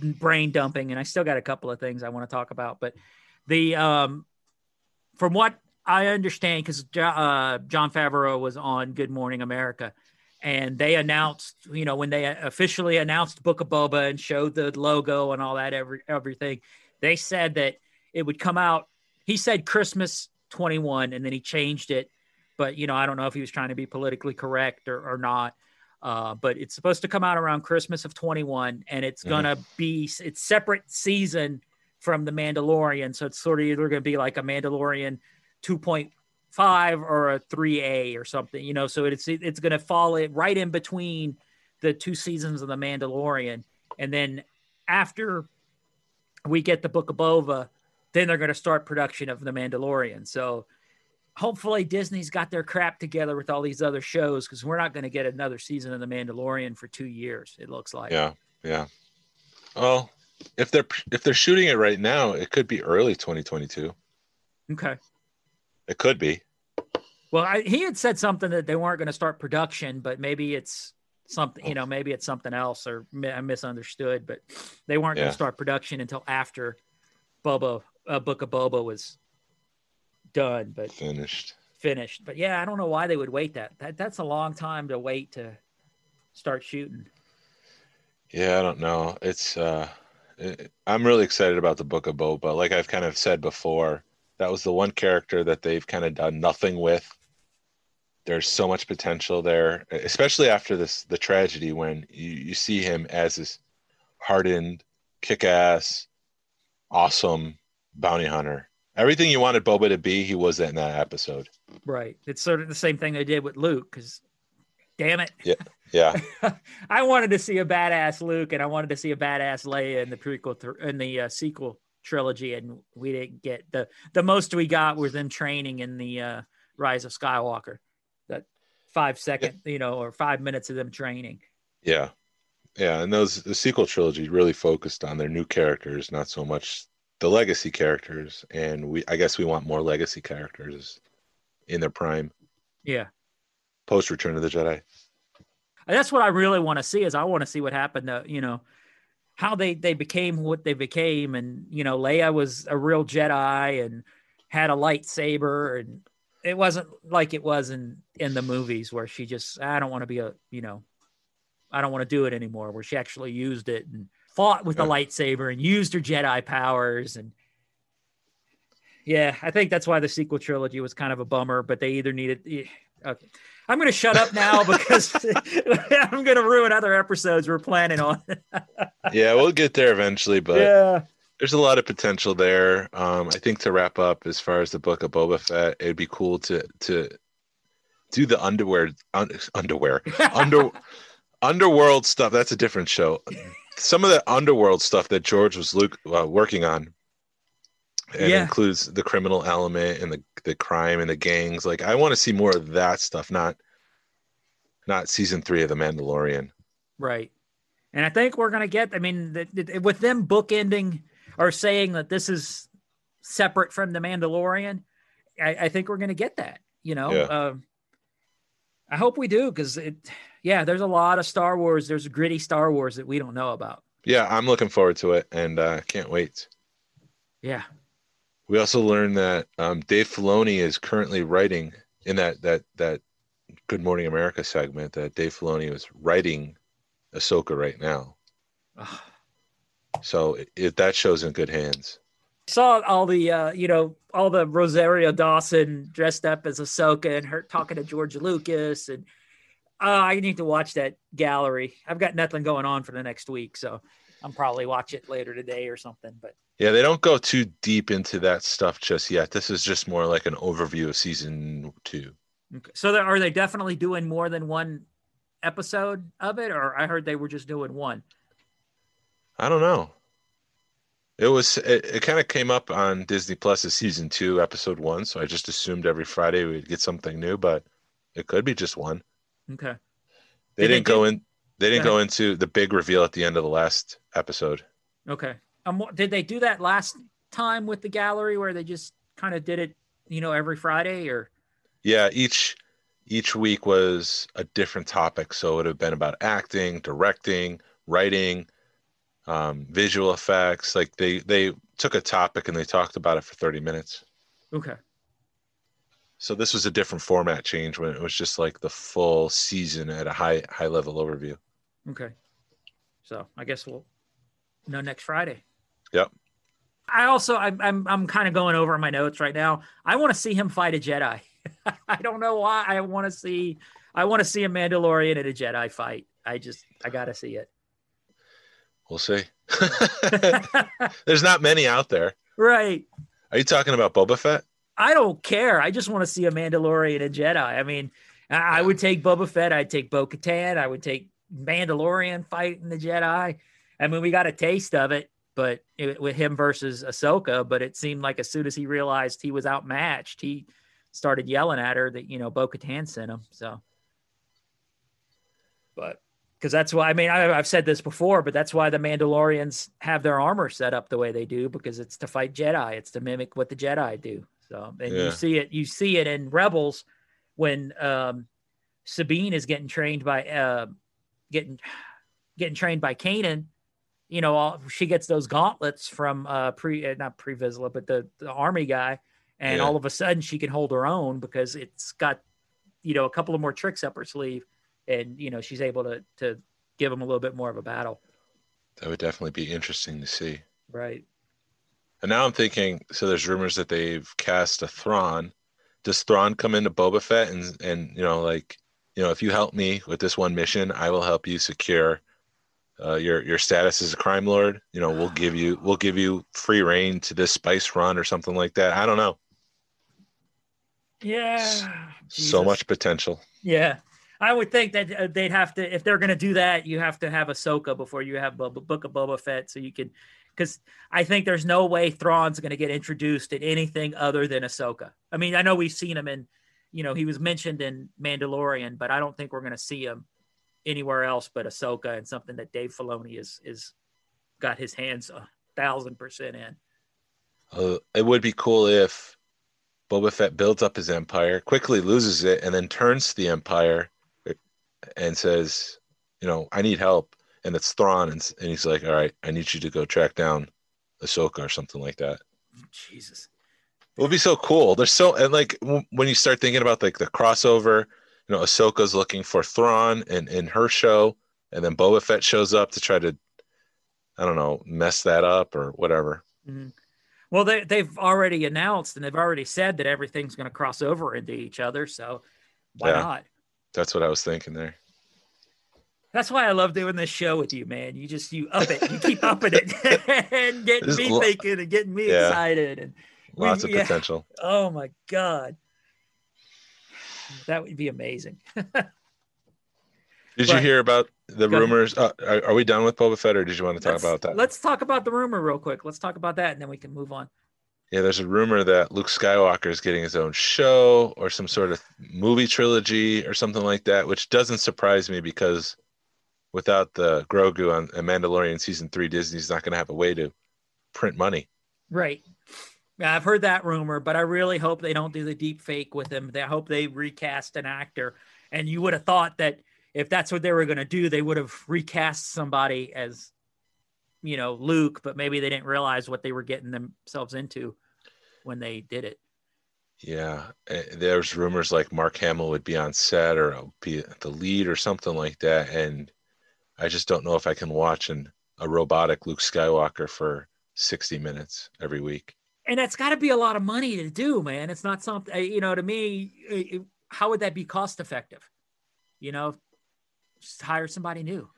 brain dumping, and I still got a couple of things I want to talk about. But the um, from what I understand, because uh, Jon Favreau was on Good Morning America, and they announced, you know, when they officially announced Book of Boba and showed the logo and all that, every everything, they said that it would come out. He said Christmas 21, and then he changed it. But you know, I don't know if he was trying to be politically correct or, or not. Uh, but it's supposed to come out around Christmas of 21, and it's Mhm. gonna be it's separate season from the Mandalorian. So it's sort of either gonna be like a Mandalorian 2.5 or a 3A or something, you know. So it's it's gonna fall in, right in between the two seasons of the Mandalorian, and then after we get the Book of Boba, then they're gonna start production of the Mandalorian. So hopefully Disney's got their crap together with all these other shows because we're not going to get another season of The Mandalorian for two years. It looks like. Yeah, yeah. Well, if they're if they're shooting it right now, it could be early 2022. Okay. It could be. Well, I, he had said something that they weren't going to start production, but maybe it's something. You know, maybe it's something else, or mi- I misunderstood. But they weren't going to start production until after Boba uh, Book of Boba was done, but Finished. finished. But yeah, I don't know why they would wait that. That that's a long time to wait to start shooting. Yeah, I don't know. It's uh it, I'm really excited about the Book of Boba. Like I've kind of said before, that was the one character that they've kind of done nothing with. There's so much potential there, especially after this the tragedy when you, you see him as this hardened, kick-ass, awesome bounty hunter. Everything you wanted Boba to be, he was in that episode. Right. It's sort of the same thing they did with Luke because damn it. Yeah. Yeah. I wanted to see a badass Luke and I wanted to see a badass Leia in the prequel th- in the uh, sequel trilogy and we didn't get the the most we got was them training in the uh, Rise of Skywalker. That 5 second, you know, or 5 minutes of them training. Yeah. Yeah, and those the sequel trilogy really focused on their new characters, not so much the legacy characters. And we I guess we want more legacy characters in their prime Yeah. post Return of the Jedi. And that's what I really want to see is I want to see what happened to, you know, how they they became what they became and you know Leia was a real Jedi and had a lightsaber and it wasn't like it was in in the movies where she just I don't want to be a, you know, I don't want to do it anymore where she actually used it and fought with the Yeah. lightsaber and used her Jedi powers and yeah, I think that's why the sequel trilogy was kind of a bummer, but they either needed okay. I'm going to shut up now because I'm going to ruin other episodes we're planning on. yeah, we'll get there eventually, but yeah. there's a lot of potential there. Um, I think to wrap up, as far as the book of Boba Fett, it'd be cool to to do the underwear un, underwear under underworld stuff. That's a different show. Some of the underworld stuff that George was Luke uh, working on, and Yeah. includes the criminal element and the the crime and the gangs. Like I want to see more of that stuff, not not season three of The Mandalorian. Right. And I think we're going to get, I mean, the, the, with them bookending or saying that this is separate from The Mandalorian, I, I think we're going to get that, you know? Yeah. Um, I hope we do because it, yeah, there's a lot of Star Wars. There's gritty Star Wars that we don't know about. Yeah, I'm looking forward to it, and uh, can't wait. Yeah. We also learned that um, Dave Filoni is currently writing in that that that Good Morning America segment that Dave Filoni was writing Ahsoka right now. Ugh. So it, that shows in good hands. saw all the uh, you know all the Rosario Dawson dressed up as Ahsoka and her talking to George Lucas and uh, I need to watch that gallery. I've got nothing going on for the next week, so I'm probably watch it later today or something. But Yeah, they don't go too deep into that stuff just yet. This is just more like an overview of season two. okay. so there, are they definitely doing more than one episode of it, or I heard they were just doing one? I don't know. It was it, it kind of came up on Disney Plus as season two, episode one. So I just assumed every Friday we'd get something new, but it could be just one. Okay, They Did didn't go do- in. They didn't Go into the big reveal at the end of the last episode. okay. Um, did they do that last time with the gallery where they just kind of did it, you know, every Friday or? Yeah, each each week was a different topic. So it would have been about acting, directing, writing, um, visual effects. Like they they took a topic and they talked about it for thirty minutes. Okay. So this was a different format change when it was just like the full season at a high high level overview. Okay. So I guess we'll know next Friday. Yep. I also I'm I'm I'm kind of going over my notes right now. I want to see him fight a Jedi. I don't know why. I want to see. I want to see a Mandalorian and a Jedi fight. I just. I gotta see it. We'll see. There's not many out there. right. Are you talking about Boba Fett? I don't care. I just want to see a Mandalorian and a Jedi. I mean, I, I would take Boba Fett. I'd take Bo Katan. I would take Mandalorian fighting the Jedi. I mean, we got a taste of it, but it, with him versus Ahsoka. But it seemed like as soon as he realized he was outmatched, he started yelling at her that you know Bo Katan sent him. So, but because that's why I mean I, I've said this before, but that's why the Mandalorians have their armor set up the way they do because it's to fight Jedi. It's to mimic what the Jedi do. So, and Yeah. you see it, you see it in Rebels when um, Sabine is getting trained by uh, getting getting trained by Kanan. You know, all, she gets those gauntlets from uh, pre uh, not pre Vizsla, but the, the army guy, and Yeah. all of a sudden she can hold her own because it's got you know a couple of more tricks up her sleeve, and you know she's able to to give him a little bit more of a battle. That would definitely be interesting to see. Right. And now I'm thinking, so there's rumors that they've cast a Thrawn. Does Thrawn come into Boba Fett and and you know like you know if you help me with this one mission, I will help you secure uh, your your status as a crime lord. You know, we'll give you we'll give you free reign to this spice run or something like that. I don't know. Yeah. So much potential. Yeah. I would think that uh, they'd have to, if they're going to do that, you have to have Ahsoka before you have Boba, Book of Boba Fett. So you can, because I think there's no way Thrawn's going to get introduced in anything other than Ahsoka. I mean, I know we've seen him in, you know, he was mentioned in Mandalorian, but I don't think we're going to see him anywhere else but Ahsoka and something that Dave Filoni is, is got his hands a thousand percent in. Uh, it would be cool if Boba Fett builds up his empire, quickly loses it, and then turns to the empire and says, "You know, I need help." And it's Thrawn, and, and he's like, "All right, I need you to go track down Ahsoka or something like that." Jesus. It would be so cool. There's so and like when you start thinking about like the crossover, you know, Ahsoka's looking for Thrawn in in her show, and then Boba Fett shows up to try to, I don't know, mess that up or whatever. Mhm. Well, they they've already announced and they've already said that everything's going to cross over into each other. So why Yeah. not? That's what I was thinking there. That's why I love doing this show with you, man. You just you up it, you keep upping it, and getting There's me lo- thinking and getting me Yeah. excited. And We- Lots of yeah. potential. oh my god, that would be amazing. Did But- you hear about the rumors? Uh, are, are we done with Boba Fett, or did you want to talk Let's- about that? Let's talk about the rumor real quick. Let's talk about that, and then we can move on. Yeah, there's a rumor that Luke Skywalker is getting his own show or some sort of movie trilogy or something like that, which doesn't surprise me because without the Grogu on a Mandalorian season three, Disney's not going to have a way to print money. Right. Yeah, I've heard that rumor, but I really hope they don't do the deep fake with him. I hope they recast an actor. And you would have thought that if that's what they were going to do, they would have recast somebody as, you know, Luke, but maybe they didn't realize what they were getting themselves into when they did it. Yeah, eh, there's rumors like Mark Hamill would be on set or be the lead or something like that, and I just don't know if I can watch an, a robotic Luke Skywalker for 60 minutes every week. And that's got to be a lot of money to do, man. It's not something, uh, you know, to me, it- how would that be cost effective? You know, just hire somebody new.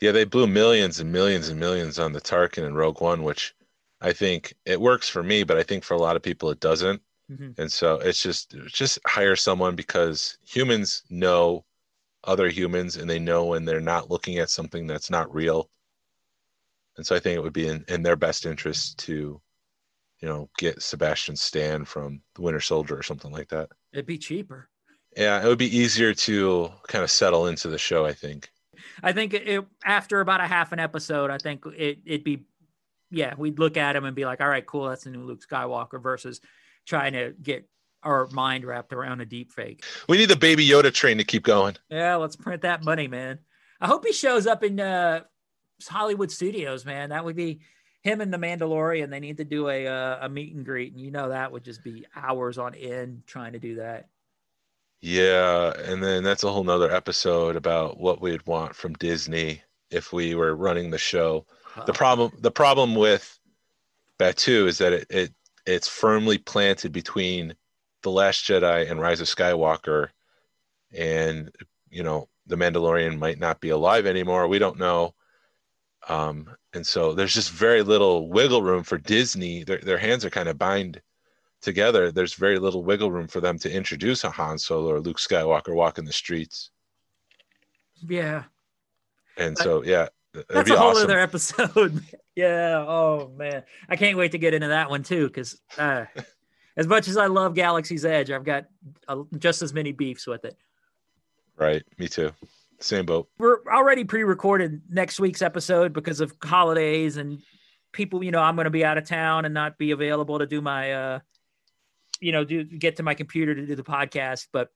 Yeah, they blew millions and millions and millions on the Tarkin and Rogue One, which I think it works for me, but I think for a lot of people it doesn't. Mhm. And so it's just just hire someone because humans know other humans and they know when they're not looking at something that's not real. And so I think it would be in, in their best interest to, you know, get Sebastian Stan from the Winter Soldier or something like that. It'd be cheaper. Yeah, it would be easier to kind of settle into the show, I think. I think it, after about a half an episode, I think it, it'd be, yeah, we'd look at him and be like, all right, cool, that's the new Luke Skywalker versus trying to get our mind wrapped around a deep fake. We need the baby Yoda train to keep going. Yeah, let's print that money, man. I hope he shows up in uh, Hollywood studios, man. That would be him and the Mandalorian. They need to do a uh, a meet and greet, and you know that would just be hours on end trying to do that. Yeah, and then that's a whole nother episode about what we'd want from Disney if we were running the show. The problem the problem with Batuu is that it, it it's firmly planted between the the Last Jedi and Rise of Skywalker, and you know the Mandalorian might not be alive anymore. We don't know. Um, and so there's just very little wiggle room for Disney. Their, their hands are kind of bind together. There's very little wiggle room for them to introduce a Han Solo or Luke Skywalker walking the streets. Yeah. And so, yeah, that's a whole awesome. other episode. yeah. Oh man, I can't wait to get into that one too. Because uh, as much as I love Galaxy's Edge, I've got uh, just as many beefs with it. Right. Me too. Same boat. We're already pre-recorded next week's episode because of holidays and people. You know, I'm going to be out of town and not be available to do my, uh, you know, do get to my computer to do the podcast. But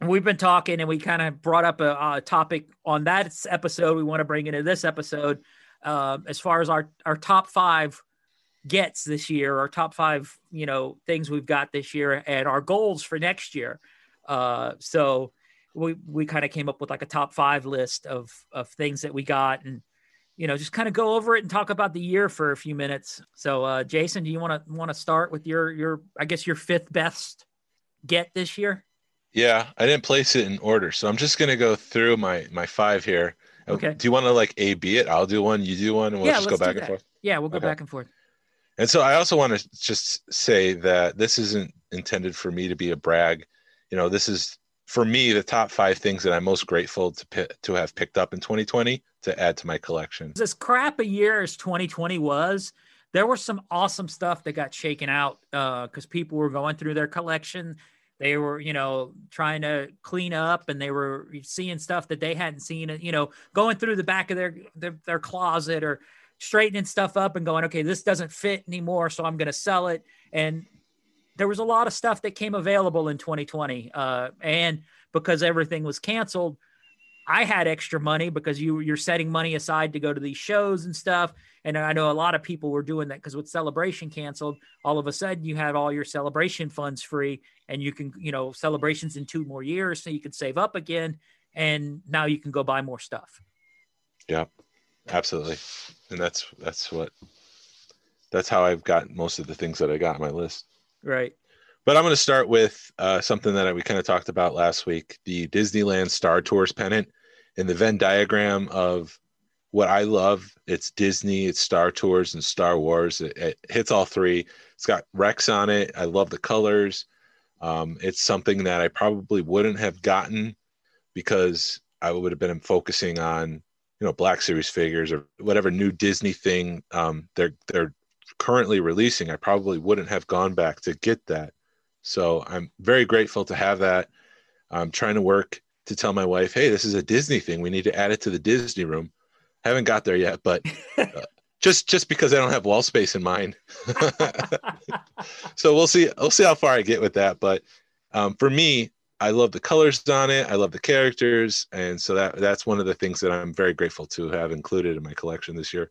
we've been talking and we kind of brought up a, a, topic on that episode we want to bring into this episode uh, as far as our our top five gets this year our top five you know things we've got this year and our goals for next year uh, so we we kind of came up with like a top five list of of things that we got and you know just kind of go over it and talk about the year for a few minutes so uh, jason do you want to want to start with your your i guess your fifth best get this year yeah, I didn't place it in order, so I'm just gonna go through my my five here. Uh, okay. Do you want to like A B it? I'll do one, you do one, and we'll yeah, just go back and forth. Yeah, we'll go okay. back and forth. And so I also want to just say that this isn't intended for me to be a brag. You know, this is for me the top five things that I'm most grateful to to have picked up in 2020 to add to my collection. As crap a year as 2020 was, there was some awesome stuff that got shaken out because uh, people were going through their collection they were you know trying to clean up and they were seeing stuff that they hadn't seen you know going through the back of their their, their closet or straightening stuff up and going okay this doesn't fit anymore so i'm going to sell it and there was a lot of stuff that came available in 2020 uh, and because everything was canceled I had extra money because you you're setting money aside to go to these shows and stuff. And I know a lot of people were doing that because with celebration canceled, all of a sudden you had all your celebration funds free and you can, you know, celebrations in two more years. So you can save up again. And now you can go buy more stuff. Yeah, absolutely. And that's, that's what, that's how I've got most of the things that I got on my list. Right. But I'm going to start with uh, something that we kind of talked about last week the Disneyland Star Tours pennant in the Venn diagram of what I love, it's Disney, it's Star Tours, and Star Wars. It, it hits all three. It's got Rex on it. I love the colors. Um, it's something that I probably wouldn't have gotten because I would have been focusing on, you know, Black Series figures or whatever new Disney thing um, they're they're currently releasing. I probably wouldn't have gone back to get that. So I'm very grateful to have that. I'm trying to work to tell my wife, hey, this is a Disney thing. We need to add it to the Disney room. I haven't got there yet, but uh, just just because I don't have wall space in mind. so we'll see. We'll see how far I get with that. But um, for me, I love the colors on it. I love the characters, and so that that's one of the things that I'm very grateful to have included in my collection this year.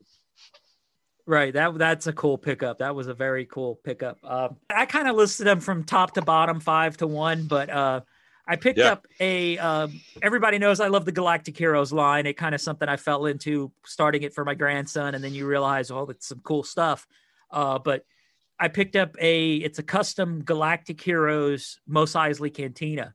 Right. That that's a cool pickup. That was a very cool pickup. Uh, I kind of listed them from top to bottom, five to one, but uh, I picked yeah. up a. Uh, everybody knows I love the Galactic Heroes line. It kind of something I fell into starting it for my grandson, and then you realize, oh, it's some cool stuff. Uh, but I picked up a. It's a custom Galactic Heroes Mos Eisley Cantina.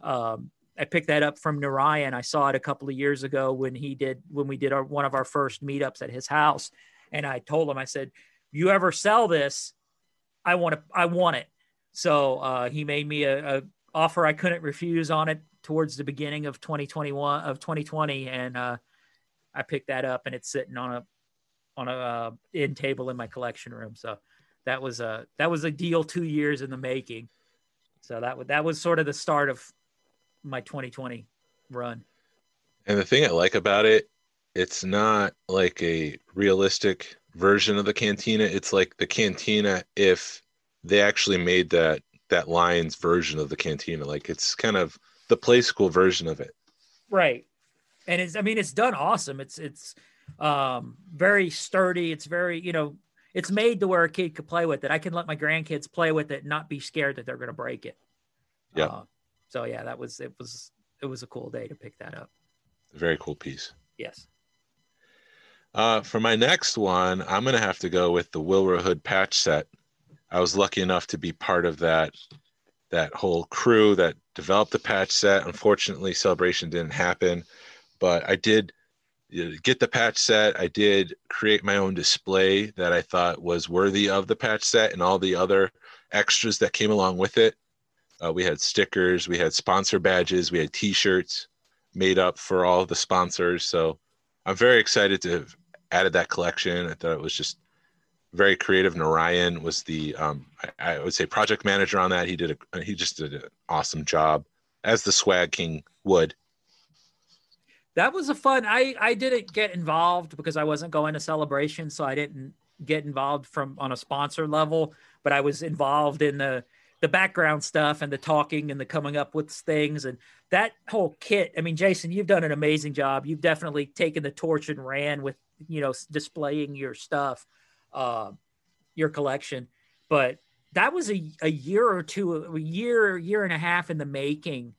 Um, I picked that up from Narayan. I saw it a couple of years ago when he did when we did our one of our first meetups at his house, and I told him I said, "You ever sell this? I want to. I want it." So uh, he made me a, a offer I couldn't refuse on it towards the beginning of 2021 of 2020, and uh, I picked that up, and it's sitting on a on a uh, end table in my collection room. So that was a that was a deal two years in the making. So that was that was sort of the start of my 2020 run. And the thing I like about it, it's not like a realistic version of the cantina. It's like the cantina if they actually made that that lion's version of the cantina. Like it's kind of the play school version of it. Right. And it's I mean it's done awesome. It's it's um very sturdy. It's very, you know, it's made to where a kid could play with it. I can let my grandkids play with it and not be scared that they're gonna break it. Yeah. Uh, so yeah, that was it was it was a cool day to pick that up. Very cool piece. Yes. Uh, for my next one, I'm gonna have to go with the Wilbur Hood patch set. I was lucky enough to be part of that that whole crew that developed the patch set. Unfortunately, celebration didn't happen, but I did get the patch set. I did create my own display that I thought was worthy of the patch set and all the other extras that came along with it. Uh, we had stickers, we had sponsor badges, we had T-shirts made up for all the sponsors. So I'm very excited to have added that collection. I thought it was just very creative. Narayan was the um, I, I, would say project manager on that. He did a he just did an awesome job as the swag king would. That was a fun. I I didn't get involved because I wasn't going to celebration, so I didn't get involved from on a sponsor level. But I was involved in the the background stuff and the talking and the coming up with things and that whole kit. I mean, Jason, you've done an amazing job. You've definitely taken the torch and ran with you know displaying your stuff uh, your collection. But that was a, a year or two, a year, year and a half in the making.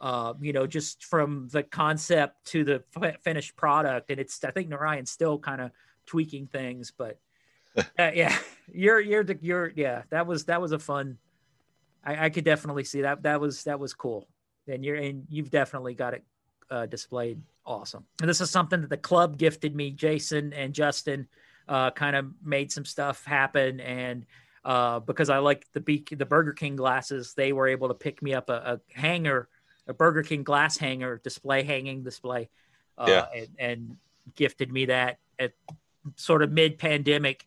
Uh, you know, just from the concept to the f- finished product, and it's I think Narayan's still kind of tweaking things, but uh, yeah, you're you're the you're yeah that was that was a fun. I, I could definitely see that that was that was cool, and you're and you've definitely got it uh, displayed awesome. And this is something that the club gifted me, Jason and Justin uh, kind of made some stuff happen. And uh, because I like the Be- the Burger King glasses, they were able to pick me up a, a hanger, a Burger King glass hanger display, hanging display, uh, yeah. and, and, gifted me that at sort of mid pandemic,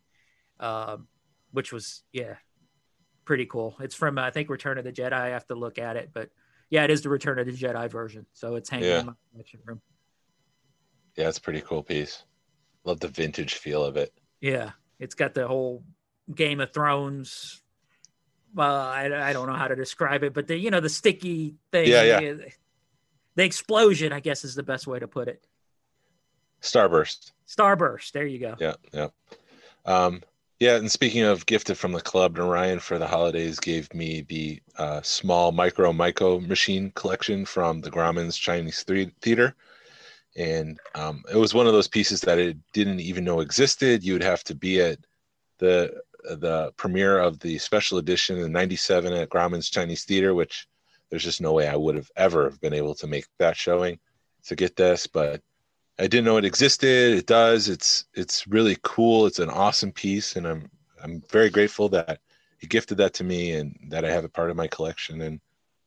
um, which was yeah, pretty cool. It's from I think Return of the Jedi. I have to look at it, but yeah, it is the Return of the Jedi version. So it's hanging yeah. in my collection room. Yeah, it's a pretty cool piece. Love the vintage feel of it. Yeah, it's got the whole Game of Thrones. Well, I, I don't know how to describe it, but the you know the sticky thing. Yeah, yeah. The, the explosion, I guess, is the best way to put it. Starburst. Starburst. There you go. Yeah, yeah. Um, yeah, and speaking of gifted from the club, Narayan for the holidays gave me the uh, small micro micro machine collection from the Grauman's Chinese Theater and um, it was one of those pieces that it didn't even know existed. You would have to be at the the premiere of the special edition in '97 at Grauman's Chinese Theater, which there's just no way I would have ever been able to make that showing to get this, but I didn't know it existed. It does. It's it's really cool. It's an awesome piece, and I'm I'm very grateful that he gifted that to me and that I have it part of my collection, and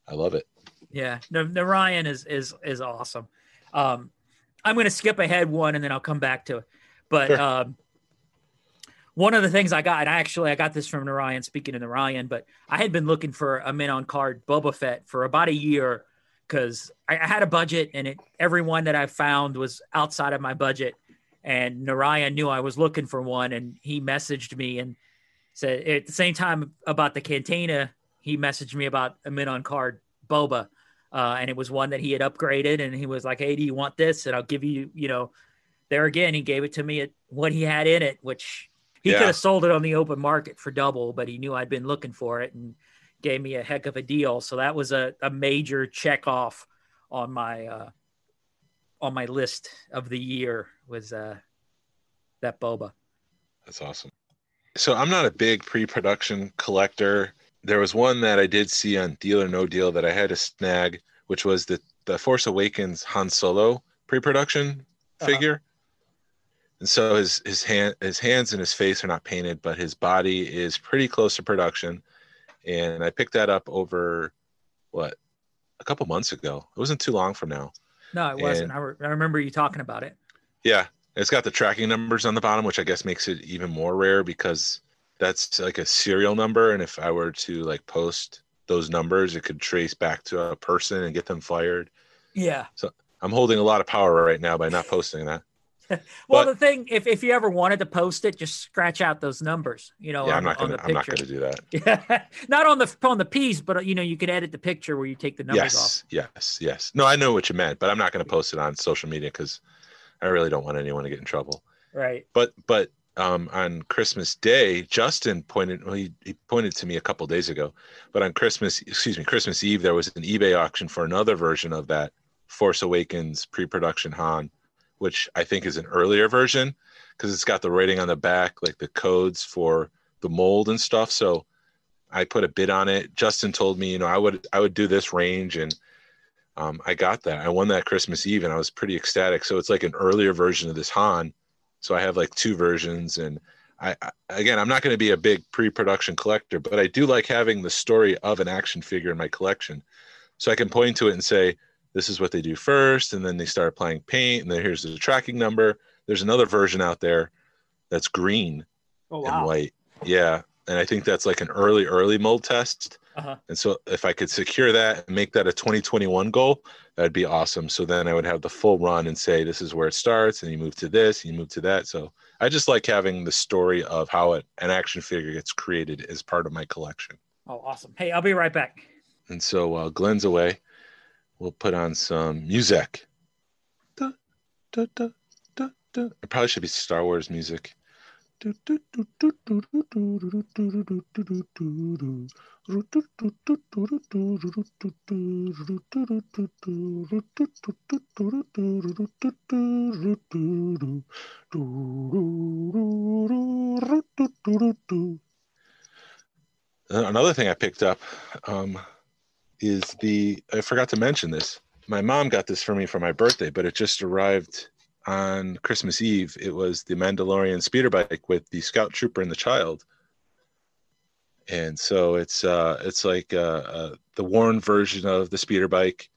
I love it. Yeah, no, Narayan is is is awesome. Um, I'm going to skip ahead one and then I'll come back to it. But sure. um, one of the things I got, and actually I got this from Narayan, speaking of Narayan, but I had been looking for a mint on card Boba Fett for about a year because I, I, had a budget and it, every one that I found was outside of my budget. And Narayan knew I was looking for one and he messaged me and said at the same time about the Cantina, he messaged me about a mint on card Boba uh, and it was one that he had upgraded and he was like hey do you want this and i'll give you you know there again he gave it to me at what he had in it which he yeah. could have sold it on the open market for double but he knew i'd been looking for it and gave me a heck of a deal so that was a, a major check off on my uh, on my list of the year was uh, that boba that's awesome so i'm not a big pre-production collector there was one that I did see on Deal or No Deal that I had to snag, which was the the Force Awakens Han Solo pre-production uh-huh. figure. And so his his hand his hands and his face are not painted, but his body is pretty close to production. And I picked that up over what a couple months ago. It wasn't too long from now. No, it wasn't. I, re- I remember you talking about it. Yeah, it's got the tracking numbers on the bottom, which I guess makes it even more rare because that's like a serial number and if i were to like post those numbers it could trace back to a person and get them fired yeah so i'm holding a lot of power right now by not posting that well but, the thing if, if you ever wanted to post it just scratch out those numbers you know yeah, on, i'm not gonna i'm not gonna do that. Yeah not on the on the piece but you know you could edit the picture where you take the numbers yes, off. Yes yes no i know what you meant but i'm not gonna post it on social media because i really don't want anyone to get in trouble. Right. But but um, on Christmas Day, Justin pointed well, he, he pointed to me a couple days ago, but on Christmas, excuse me, Christmas Eve, there was an eBay auction for another version of that Force Awakens pre-production Han, which I think is an earlier version because it's got the writing on the back, like the codes for the mold and stuff. So I put a bid on it. Justin told me, you know, I would I would do this range, and um, I got that. I won that Christmas Eve, and I was pretty ecstatic. So it's like an earlier version of this Han. So I have like two versions, and I, I again, I'm not going to be a big pre-production collector, but I do like having the story of an action figure in my collection, so I can point to it and say, this is what they do first, and then they start applying paint, and then here's the tracking number. There's another version out there that's green Oh and white. Yeah. And I think that's like an early, early mold test. Uh-huh. And so if I could secure that and make that a 2021 goal, that'd be awesome. So then I would have the full run and say, this is where it starts. And you move to this, and you move to that. So I just like having the story of how it, an action figure gets created as part of my collection. Oh, awesome. Hey, I'll be right back. And so while Glen's away, we'll put on some music. Da, da, da, da, da. It probably should be Star Wars music. Another thing I picked up um, is the I forgot to mention this. My mom got this for me for my birthday, but it just arrived on Christmas Eve. It was the Mandalorian speeder bike with the Scout Trooper and the child. And so it's uh, it's like uh, uh, the worn version of the speeder bike,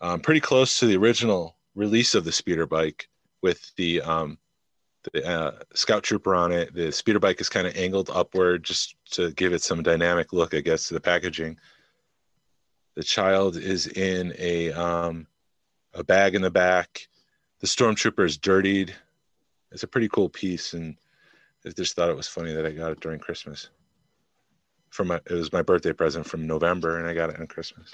um, pretty close to the original release of the speeder bike with the um, the uh, Scout Trooper on it. The speeder bike is kind of angled upward just to give it some dynamic look, I guess, to the packaging. The child is in a um, a bag in the back. The stormtrooper is dirtied. It's a pretty cool piece, and I just thought it was funny that I got it during Christmas. For my, it was my birthday present from November, and I got it on Christmas.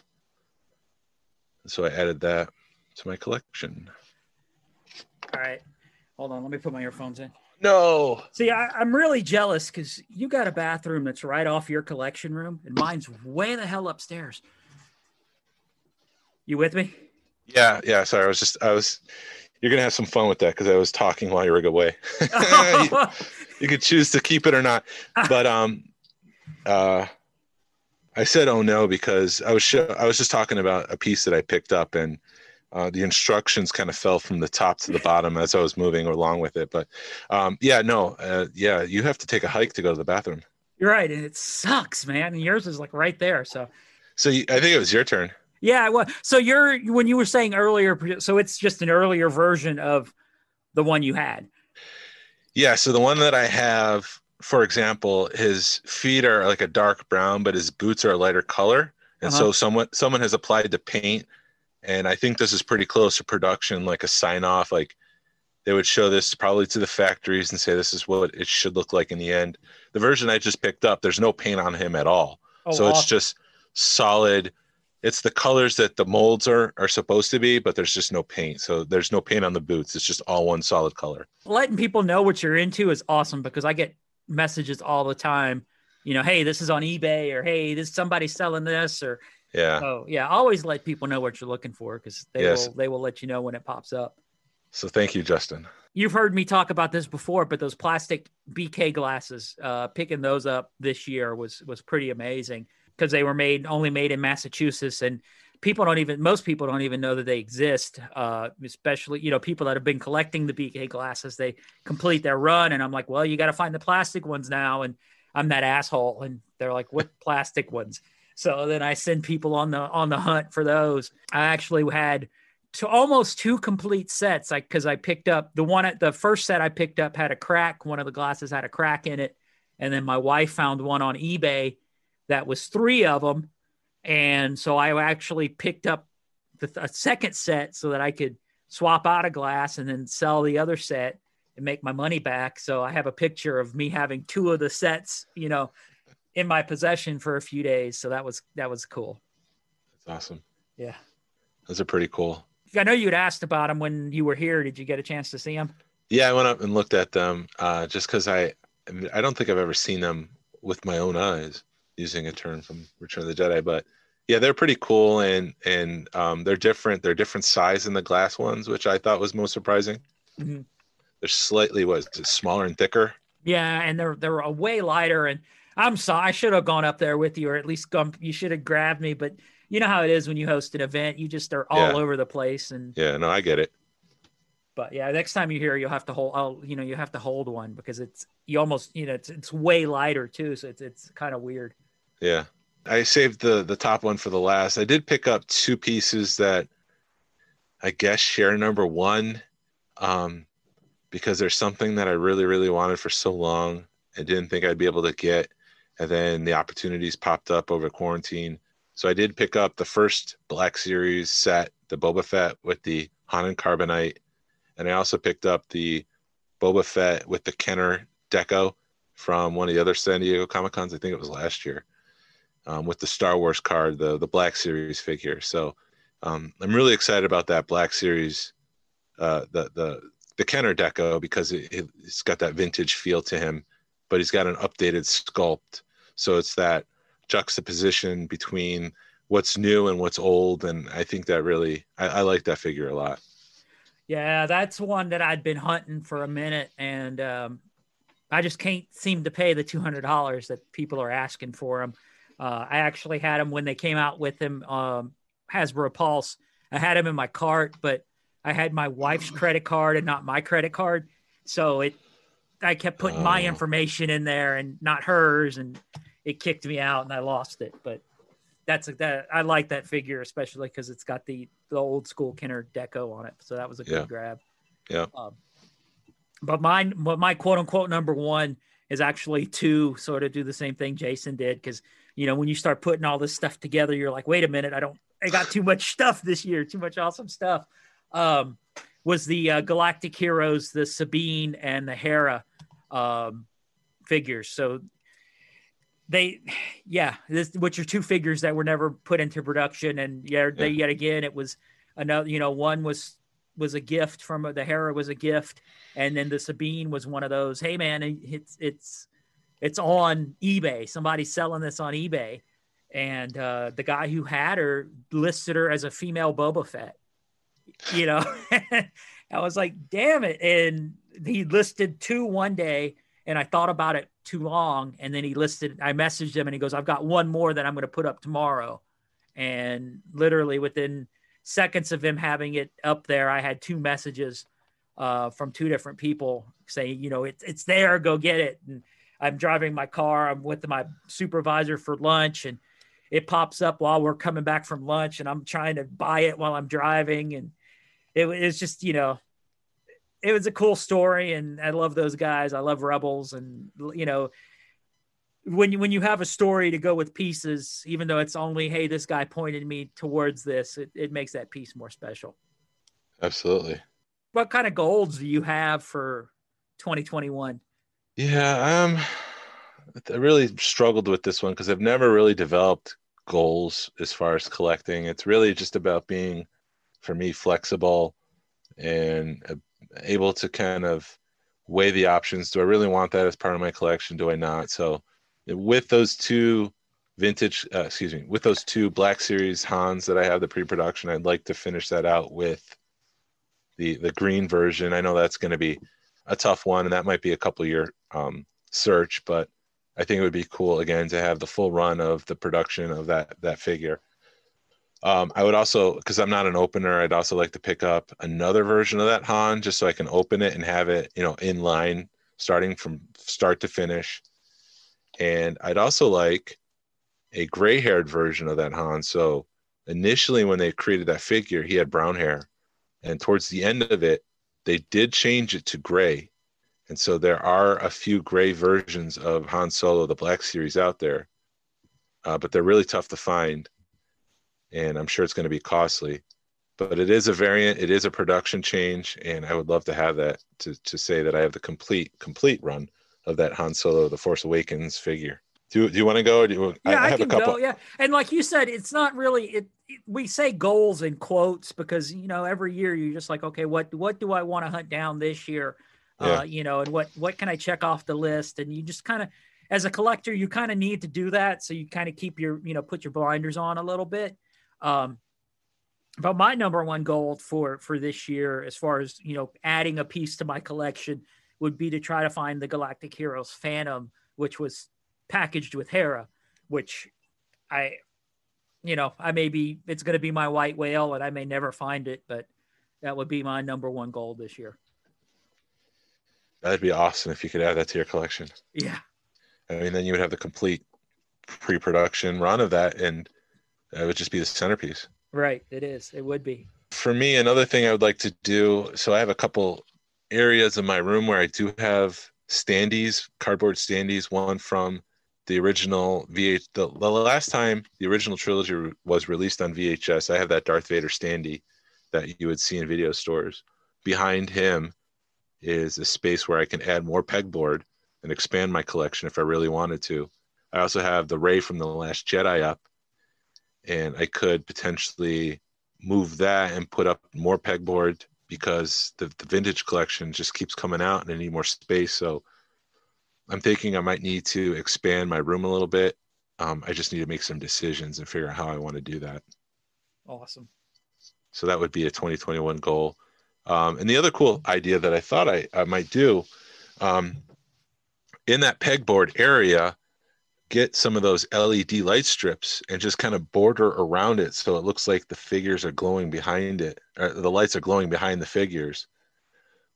So I added that to my collection. All right. Hold on. Let me put my earphones in. No. See, I, I'm really jealous because you got a bathroom that's right off your collection room, and mine's way the hell upstairs. You with me? Yeah, yeah. Sorry, I was just I was. You're gonna have some fun with that because I was talking while you were away. you, you could choose to keep it or not, but um, uh, I said oh no because I was show, I was just talking about a piece that I picked up and uh, the instructions kind of fell from the top to the bottom as I was moving along with it. But um, yeah, no, uh, yeah, you have to take a hike to go to the bathroom. You're right, and it sucks, man. And yours is like right there. So, so you, I think it was your turn. Yeah, well, so you're when you were saying earlier, so it's just an earlier version of the one you had. Yeah, so the one that I have, for example, his feet are like a dark brown, but his boots are a lighter color, and uh-huh. so someone someone has applied the paint, and I think this is pretty close to production, like a sign off, like they would show this probably to the factories and say this is what it should look like in the end. The version I just picked up, there's no paint on him at all, oh, so awesome. it's just solid it's the colors that the molds are are supposed to be but there's just no paint. So there's no paint on the boots. It's just all one solid color. Letting people know what you're into is awesome because i get messages all the time you know hey this is on ebay or hey this somebody selling this or yeah. oh yeah always let people know what you're looking for because they yes. will they will let you know when it pops up. So thank you justin. You've heard me talk about this before but those plastic bk glasses uh picking those up this year was was pretty amazing because they were made only made in Massachusetts and people don't even most people don't even know that they exist uh, especially you know people that have been collecting the bk glasses they complete their run and i'm like well you got to find the plastic ones now and i'm that asshole and they're like what plastic ones? So then i send people on the on the hunt for those. I actually had to almost two complete sets like because i picked up the one at the first set i picked up had a crack one of the glasses had a crack in it and then my wife found one on ebay that was three of them. And so I actually picked up the, a second set so that I could swap out a glass and then sell the other set and make my money back. So I have a picture of me having two of the sets, you know, in my possession for a few days. So that was that was cool. That's awesome. Yeah. Those are pretty cool. I know you'd asked about them when you were here. Did you get a chance to see them? Yeah, I went up and looked at them uh, just because I I don't think I've ever seen them with my own eyes using a term from Return of the Jedi, but yeah, they're pretty cool and and um, they're different. They're different size than the glass ones, which I thought was most surprising. Mm-hmm. They're slightly what smaller and thicker. Yeah, and they're they're a way lighter. And I'm sorry. I should have gone up there with you, or at least gone, you should have grabbed me. But you know how it is when you host an event; you just are all Yeah. over the place. And Yeah, no, I get it. but yeah, next time you're here, you'll have to hold. I'll, you know, you have to hold one because it's you almost, you know, it's it's way lighter too, so it's it's kind of weird. Yeah. I saved the the top one for the last. I did pick up two pieces that I guess share number one. Um because there's something that I really, really wanted for so long. I didn't think I'd be able to get. And then the opportunities popped up over quarantine. So I did pick up the first Black Series set, the Boba Fett with the Han and Carbonite. And I also picked up the Boba Fett with the Kenner Deco from one of the other San Diego Comic Cons. I think it was last year um, with the Star Wars card, the the Black Series figure. So um, I'm really excited about that Black Series, uh, the the the Kenner Deco because it, it, it's got that vintage feel to him, but he's got an updated sculpt. So it's that juxtaposition between what's new and what's old, and I think that really I, I like that figure a lot. Yeah, that's one that I'd been hunting for a minute, and um, I just can't seem to pay the two hundred dollars that people are asking for him. Uh, I actually had him when they came out with him, um, Hasbro Pulse. I had him in my cart, but I had my wife's credit card and not my credit card, so it. I kept putting my Oh. information in there and not hers, and it kicked me out, and I lost it. But that's a, that I like that figure, especially because it's got the the old school Kenner deco on it. So that was a good Yeah. grab. Yeah. Um, but mine, but my quote unquote number one is actually to sort of do the same thing Jason did because you know when you start putting all this stuff together, you're like, wait a minute, I don't, I got too much stuff this year, too much awesome stuff. Um, was the uh, Galactic Heroes, the Sabine and the Hera um, figures. So they, yeah, this, which are two figures that were never put into production, and yeah, they yet again it was another. You know, one was was a gift from the Hera was a gift, and then the Sabine was one of those. Hey man, it's it's it's on eBay. Somebody's selling this on eBay, and uh, the guy who had her listed her as a female Boba Fett. You know, I was like, damn it, and he listed two one day, and I thought about it too long, and then he listed. I messaged him, and he goes, "I've got one more that I'm going to put up tomorrow," and literally within seconds of him having it up there, I had two messages uh, from two different people saying, you know, it's it's there, go get it. And I'm driving my car. I'm with my supervisor for lunch, and it pops up while we're coming back from lunch, and I'm trying to buy it while I'm driving, and it was just, you know, it was a cool story, and I love those guys. I love Rebels, and you know. When you when you have a story to go with pieces, even though it's only hey this guy pointed me towards this, it, it makes that piece more special. Absolutely. What kind of goals do you have for 2021? Yeah, um, I really struggled with this one because I've never really developed goals as far as collecting. It's really just about being, for me, flexible and uh, able to kind of weigh the options. Do I really want that as part of my collection? Do I not? So, with those two vintage, uh, excuse me, with those two Black Series Hans that I have the pre-production, I'd like to finish that out with the the green version. I know that's going to be a tough one, and that might be a couple year um, search, but I think it would be cool again to have the full run of the production of that that figure. Um, I would also, because I'm not an opener, I'd also like to pick up another version of that Han just so I can open it and have it, you know, in line, starting from start to finish. And I'd also like a gray-haired version of that Han. So initially, when they created that figure, he had brown hair, and towards the end of it, they did change it to gray. And so there are a few gray versions of Han Solo, the Black Series, out there, uh, but they're really tough to find. And I'm sure it's going to be costly. But it is a variant, it is a production change, and I would love to have that to, to say that I have the complete complete run of that Han Solo, the Force Awakens figure. Do, do you want to go? Or do you, Yeah, I, have can a couple. go. Yeah, and like you said, it's not really. It, it- we say goals in quotes because you know every year you're just like, okay, what what do I want to hunt down this year? Yeah. Uh, you know, and what what can I check off the list? And you just kind of, as a collector, you kind of need to do that. So you kind of keep your you know put your blinders on a little bit. Um, but my number one goal for for this year, as far as you know, adding a piece to my collection, would be to try to find the Galactic Heroes Phantom, which was packaged with Hera, which I, you know, I may be, it's going to be my white whale and I may never find it, but that would be my number one goal this year. That'd be awesome if you could add that to your collection. Yeah. I mean, then you would have the complete pre-production run of that, and it would just be the centerpiece. Right. It is. It would be. For me, another thing I would like to do. So I have a couple areas in my room where I do have standees, cardboard standees. One from the original VH. The, the last time the original trilogy was released on VHS, I have that Darth Vader standee that you would see in video stores. Behind him is a space where I can add more pegboard and expand my collection if I really wanted to. I also have the Rey from the Last Jedi up, and I could potentially move that and put up more pegboard because the, the vintage collection just keeps coming out and I need more space. So I'm thinking I might need to expand my room a little bit. Um, I just need to make some decisions and figure out how I want to do that. Awesome. So that would be a 2021 goal. Um, and the other cool idea that I thought I, I might do um, in that pegboard area, get some of those LED light strips and just kind of border around it so it looks like the figures are glowing behind it, or the lights are glowing behind the figures,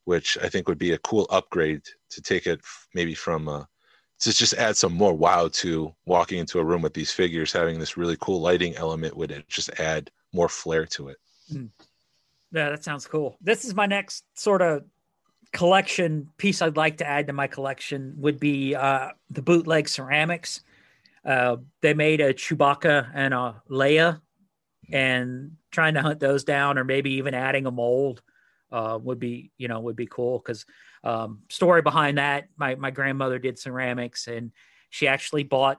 which I think would be a cool upgrade to take it maybe from uh, to just add some more wow to walking into a room with these figures, having this really cool lighting element would it just add more flair to it. Mm. Yeah, that sounds cool. This is my next sort of collection piece I'd like to add to my collection would be uh, the bootleg ceramics. Uh, they made a Chewbacca and a Leia, and trying to hunt those down, or maybe even adding a mold uh, would be, you know, would be cool. Because um, story behind that, my my grandmother did ceramics, and she actually bought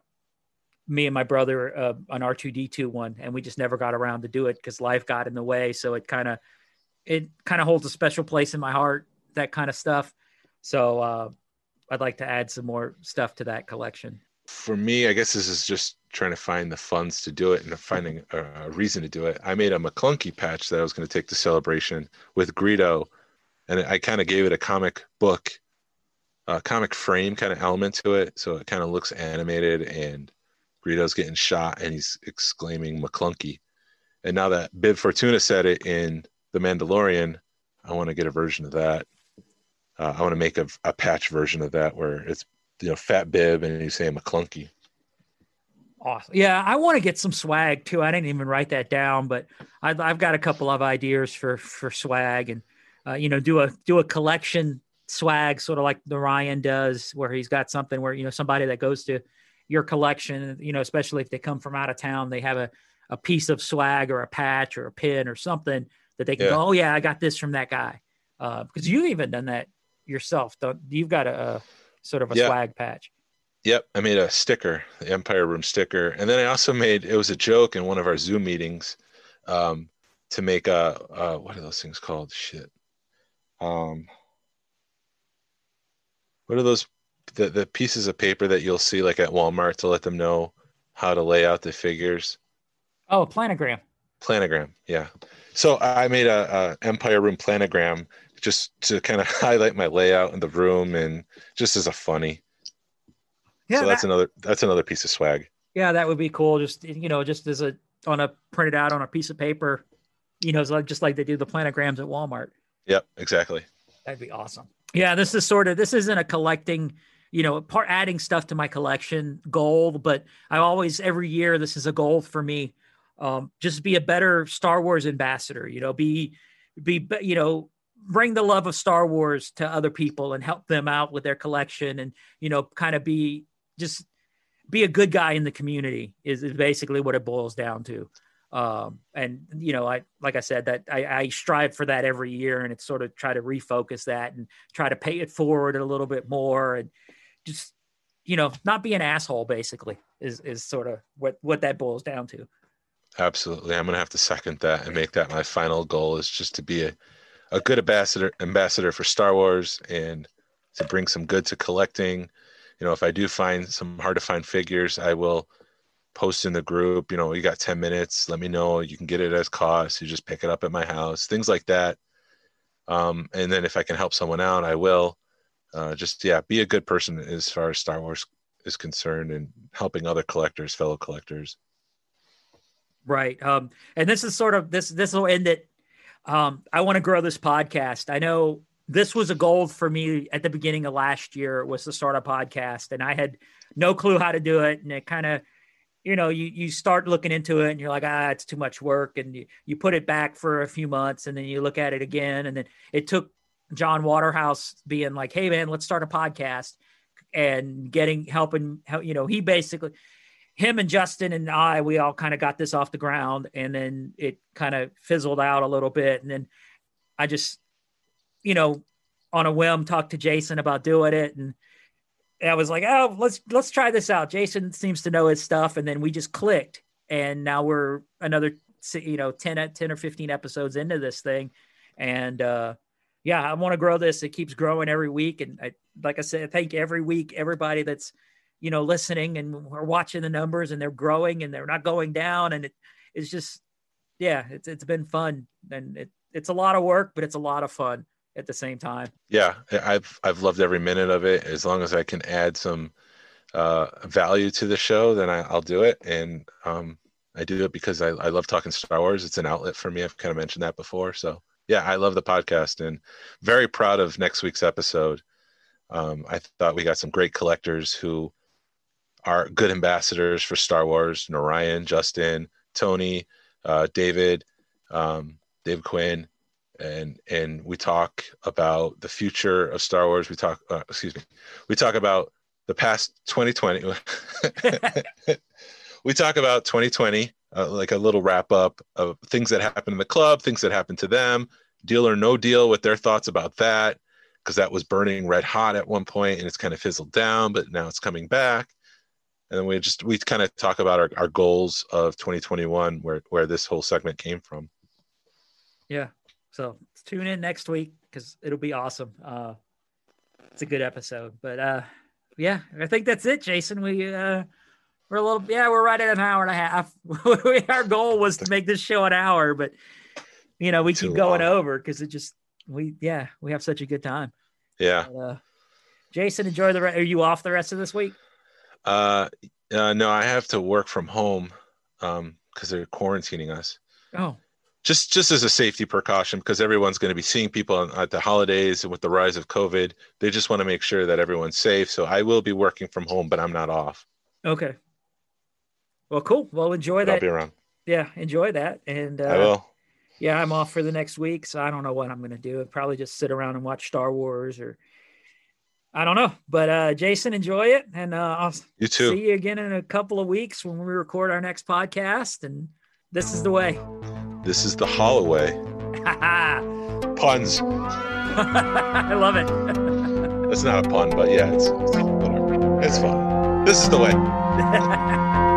me and my brother uh, an R two D two one, and we just never got around to do it because life got in the way. So it kind of it kind of holds a special place in my heart, that kind of stuff. So uh, I'd like to add some more stuff to that collection. For me, I guess this is just trying to find the funds to do it and finding a, reason to do it. I made a Maclunkey patch that I was going to take to celebration with Greedo, and I kind of gave it a comic book, a comic frame kind of element to it, so it kind of looks animated and Greedo's getting shot and he's exclaiming Maclunkey. And now that Bib Fortuna said it in The Mandalorian, I want to get a version of that. Uh, I want to make a, a, patch version of that where it's you know Fat Bib and he's saying Maclunkey. Awesome. Yeah, I want to get some swag too. I didn't even write that down, but I've, I've got a couple of ideas for for swag and uh, you know do a do a collection swag sort of like the Ryan does, where he's got something where you know somebody that goes to your collection, you know, especially if they come from out of town, they have a, a piece of swag or a patch or a pin or something that they can yeah. go, oh yeah, I got this from that guy. Uh, because you've even done that yourself. Don't you've got a, a sort of a yeah. swag patch. Yep, I made a sticker, the Empire Room sticker, and then I also made it was a joke in one of our Zoom meetings um, to make a, a what are those things called? Shit. Um, what are those the, the pieces of paper that you'll see like at Walmart to let them know how to lay out the figures. Oh, planogram. Planogram, yeah. So I made a, a Empire Room planogram just to kind of highlight my layout in the room and just as a funny. Yeah, so that's that, another that's another piece of swag. Yeah, that would be cool. Just you know, just as a on a printed out on a piece of paper, you know, just like they do the planograms at Walmart. Yep, exactly. That'd be awesome. Yeah, this is sort of this isn't a collecting you know, part adding stuff to my collection goal, but I always every year this is a goal for me. Um, just be a better Star Wars ambassador. You know, be be you know bring the love of Star Wars to other people and help them out with their collection, and you know, kind of be just be a good guy in the community is, is basically what it boils down to. Um, and you know, I like I said that I, I strive for that every year, and it's sort of try to refocus that and try to pay it forward a little bit more and just you know not be an asshole basically is is sort of what what that boils down to absolutely i'm gonna have to second that and make that my final goal is just to be a, a good ambassador ambassador for star wars and to bring some good to collecting you know if i do find some hard to find figures i will post in the group you know you got 10 minutes let me know you can get it as cost you just pick it up at my house things like that um, and then if i can help someone out i will uh, just yeah, be a good person as far as Star Wars is concerned and helping other collectors, fellow collectors. Right. Um, and this is sort of this this will end it. Um, I want to grow this podcast. I know this was a goal for me at the beginning of last year was to start a podcast, and I had no clue how to do it, and it kind of you know, you you start looking into it and you're like, ah, it's too much work, and you you put it back for a few months, and then you look at it again, and then it took John Waterhouse being like, hey man, let's start a podcast, and getting helping, you know, he basically him and Justin and I, we all kind of got this off the ground and then it kind of fizzled out a little bit. And then I just, you know, on a whim talked to Jason about doing it. And I was like, oh, let's, let's try this out. Jason seems to know his stuff. And then we just clicked. And now we're another, you know, 10, 10 or 15 episodes into this thing. And, uh, yeah, I want to grow this. It keeps growing every week. And I, like I said, thank every week, everybody that's, you know, listening and we're watching the numbers and they're growing and they're not going down. And it, it's just, yeah, it's, it's been fun and it, it's a lot of work, but it's a lot of fun at the same time. Yeah. I've, I've loved every minute of it. As long as I can add some uh, value to the show, then I, will do it. And um, I do it because I, I love talking Star Wars. It's an outlet for me. I've kind of mentioned that before. So yeah, I love the podcast and very proud of next week's episode. Um, I thought we got some great collectors who are good ambassadors for Star Wars. Narayan, Justin, Tony, uh, David, um, Dave Quinn, and and we talk about the future of Star Wars. We talk, uh, excuse me, we talk about the past 2020. we talk about 2020, uh, like a little wrap up of things that happened in the club, things that happened to them, deal or no deal, with their thoughts about that, because that was burning red hot at one point and it's kind of fizzled down, but now it's coming back and then we just we kind of talk about our, our goals of 2021 where where this whole segment came from. Yeah. So tune in next week because it'll be awesome. Uh it's a good episode but uh yeah i think that's it jason. We uh we're a little yeah we're right at an hour and a half. Our goal was to make this show an hour but you know we Too keep going long. over because it just we yeah we have such a good time. Yeah. But, uh, jason enjoy the re- are you off the rest of this week uh, uh, no, I have to work from home um because they're quarantining us. Oh. Just just as a safety precaution because everyone's going to be seeing people at the holidays and with the rise of COVID, they just want to make sure that everyone's safe. So I will be working from home, but I'm not off. Okay. Well, cool. Well, enjoy but that. I'll be around. Yeah, enjoy that. And uh, I will. Yeah, I'm off for the next week, so I don't know what I'm going to do. I'll probably just sit around and watch Star Wars or I don't know, but uh, Jason, enjoy it, and uh, I'll you too. see you again in a couple of weeks when we record our next podcast. And this is the way. This is the Holloway. Puns. I love it. That's not a pun, but yeah, it's, it's. It's fun. This is the way.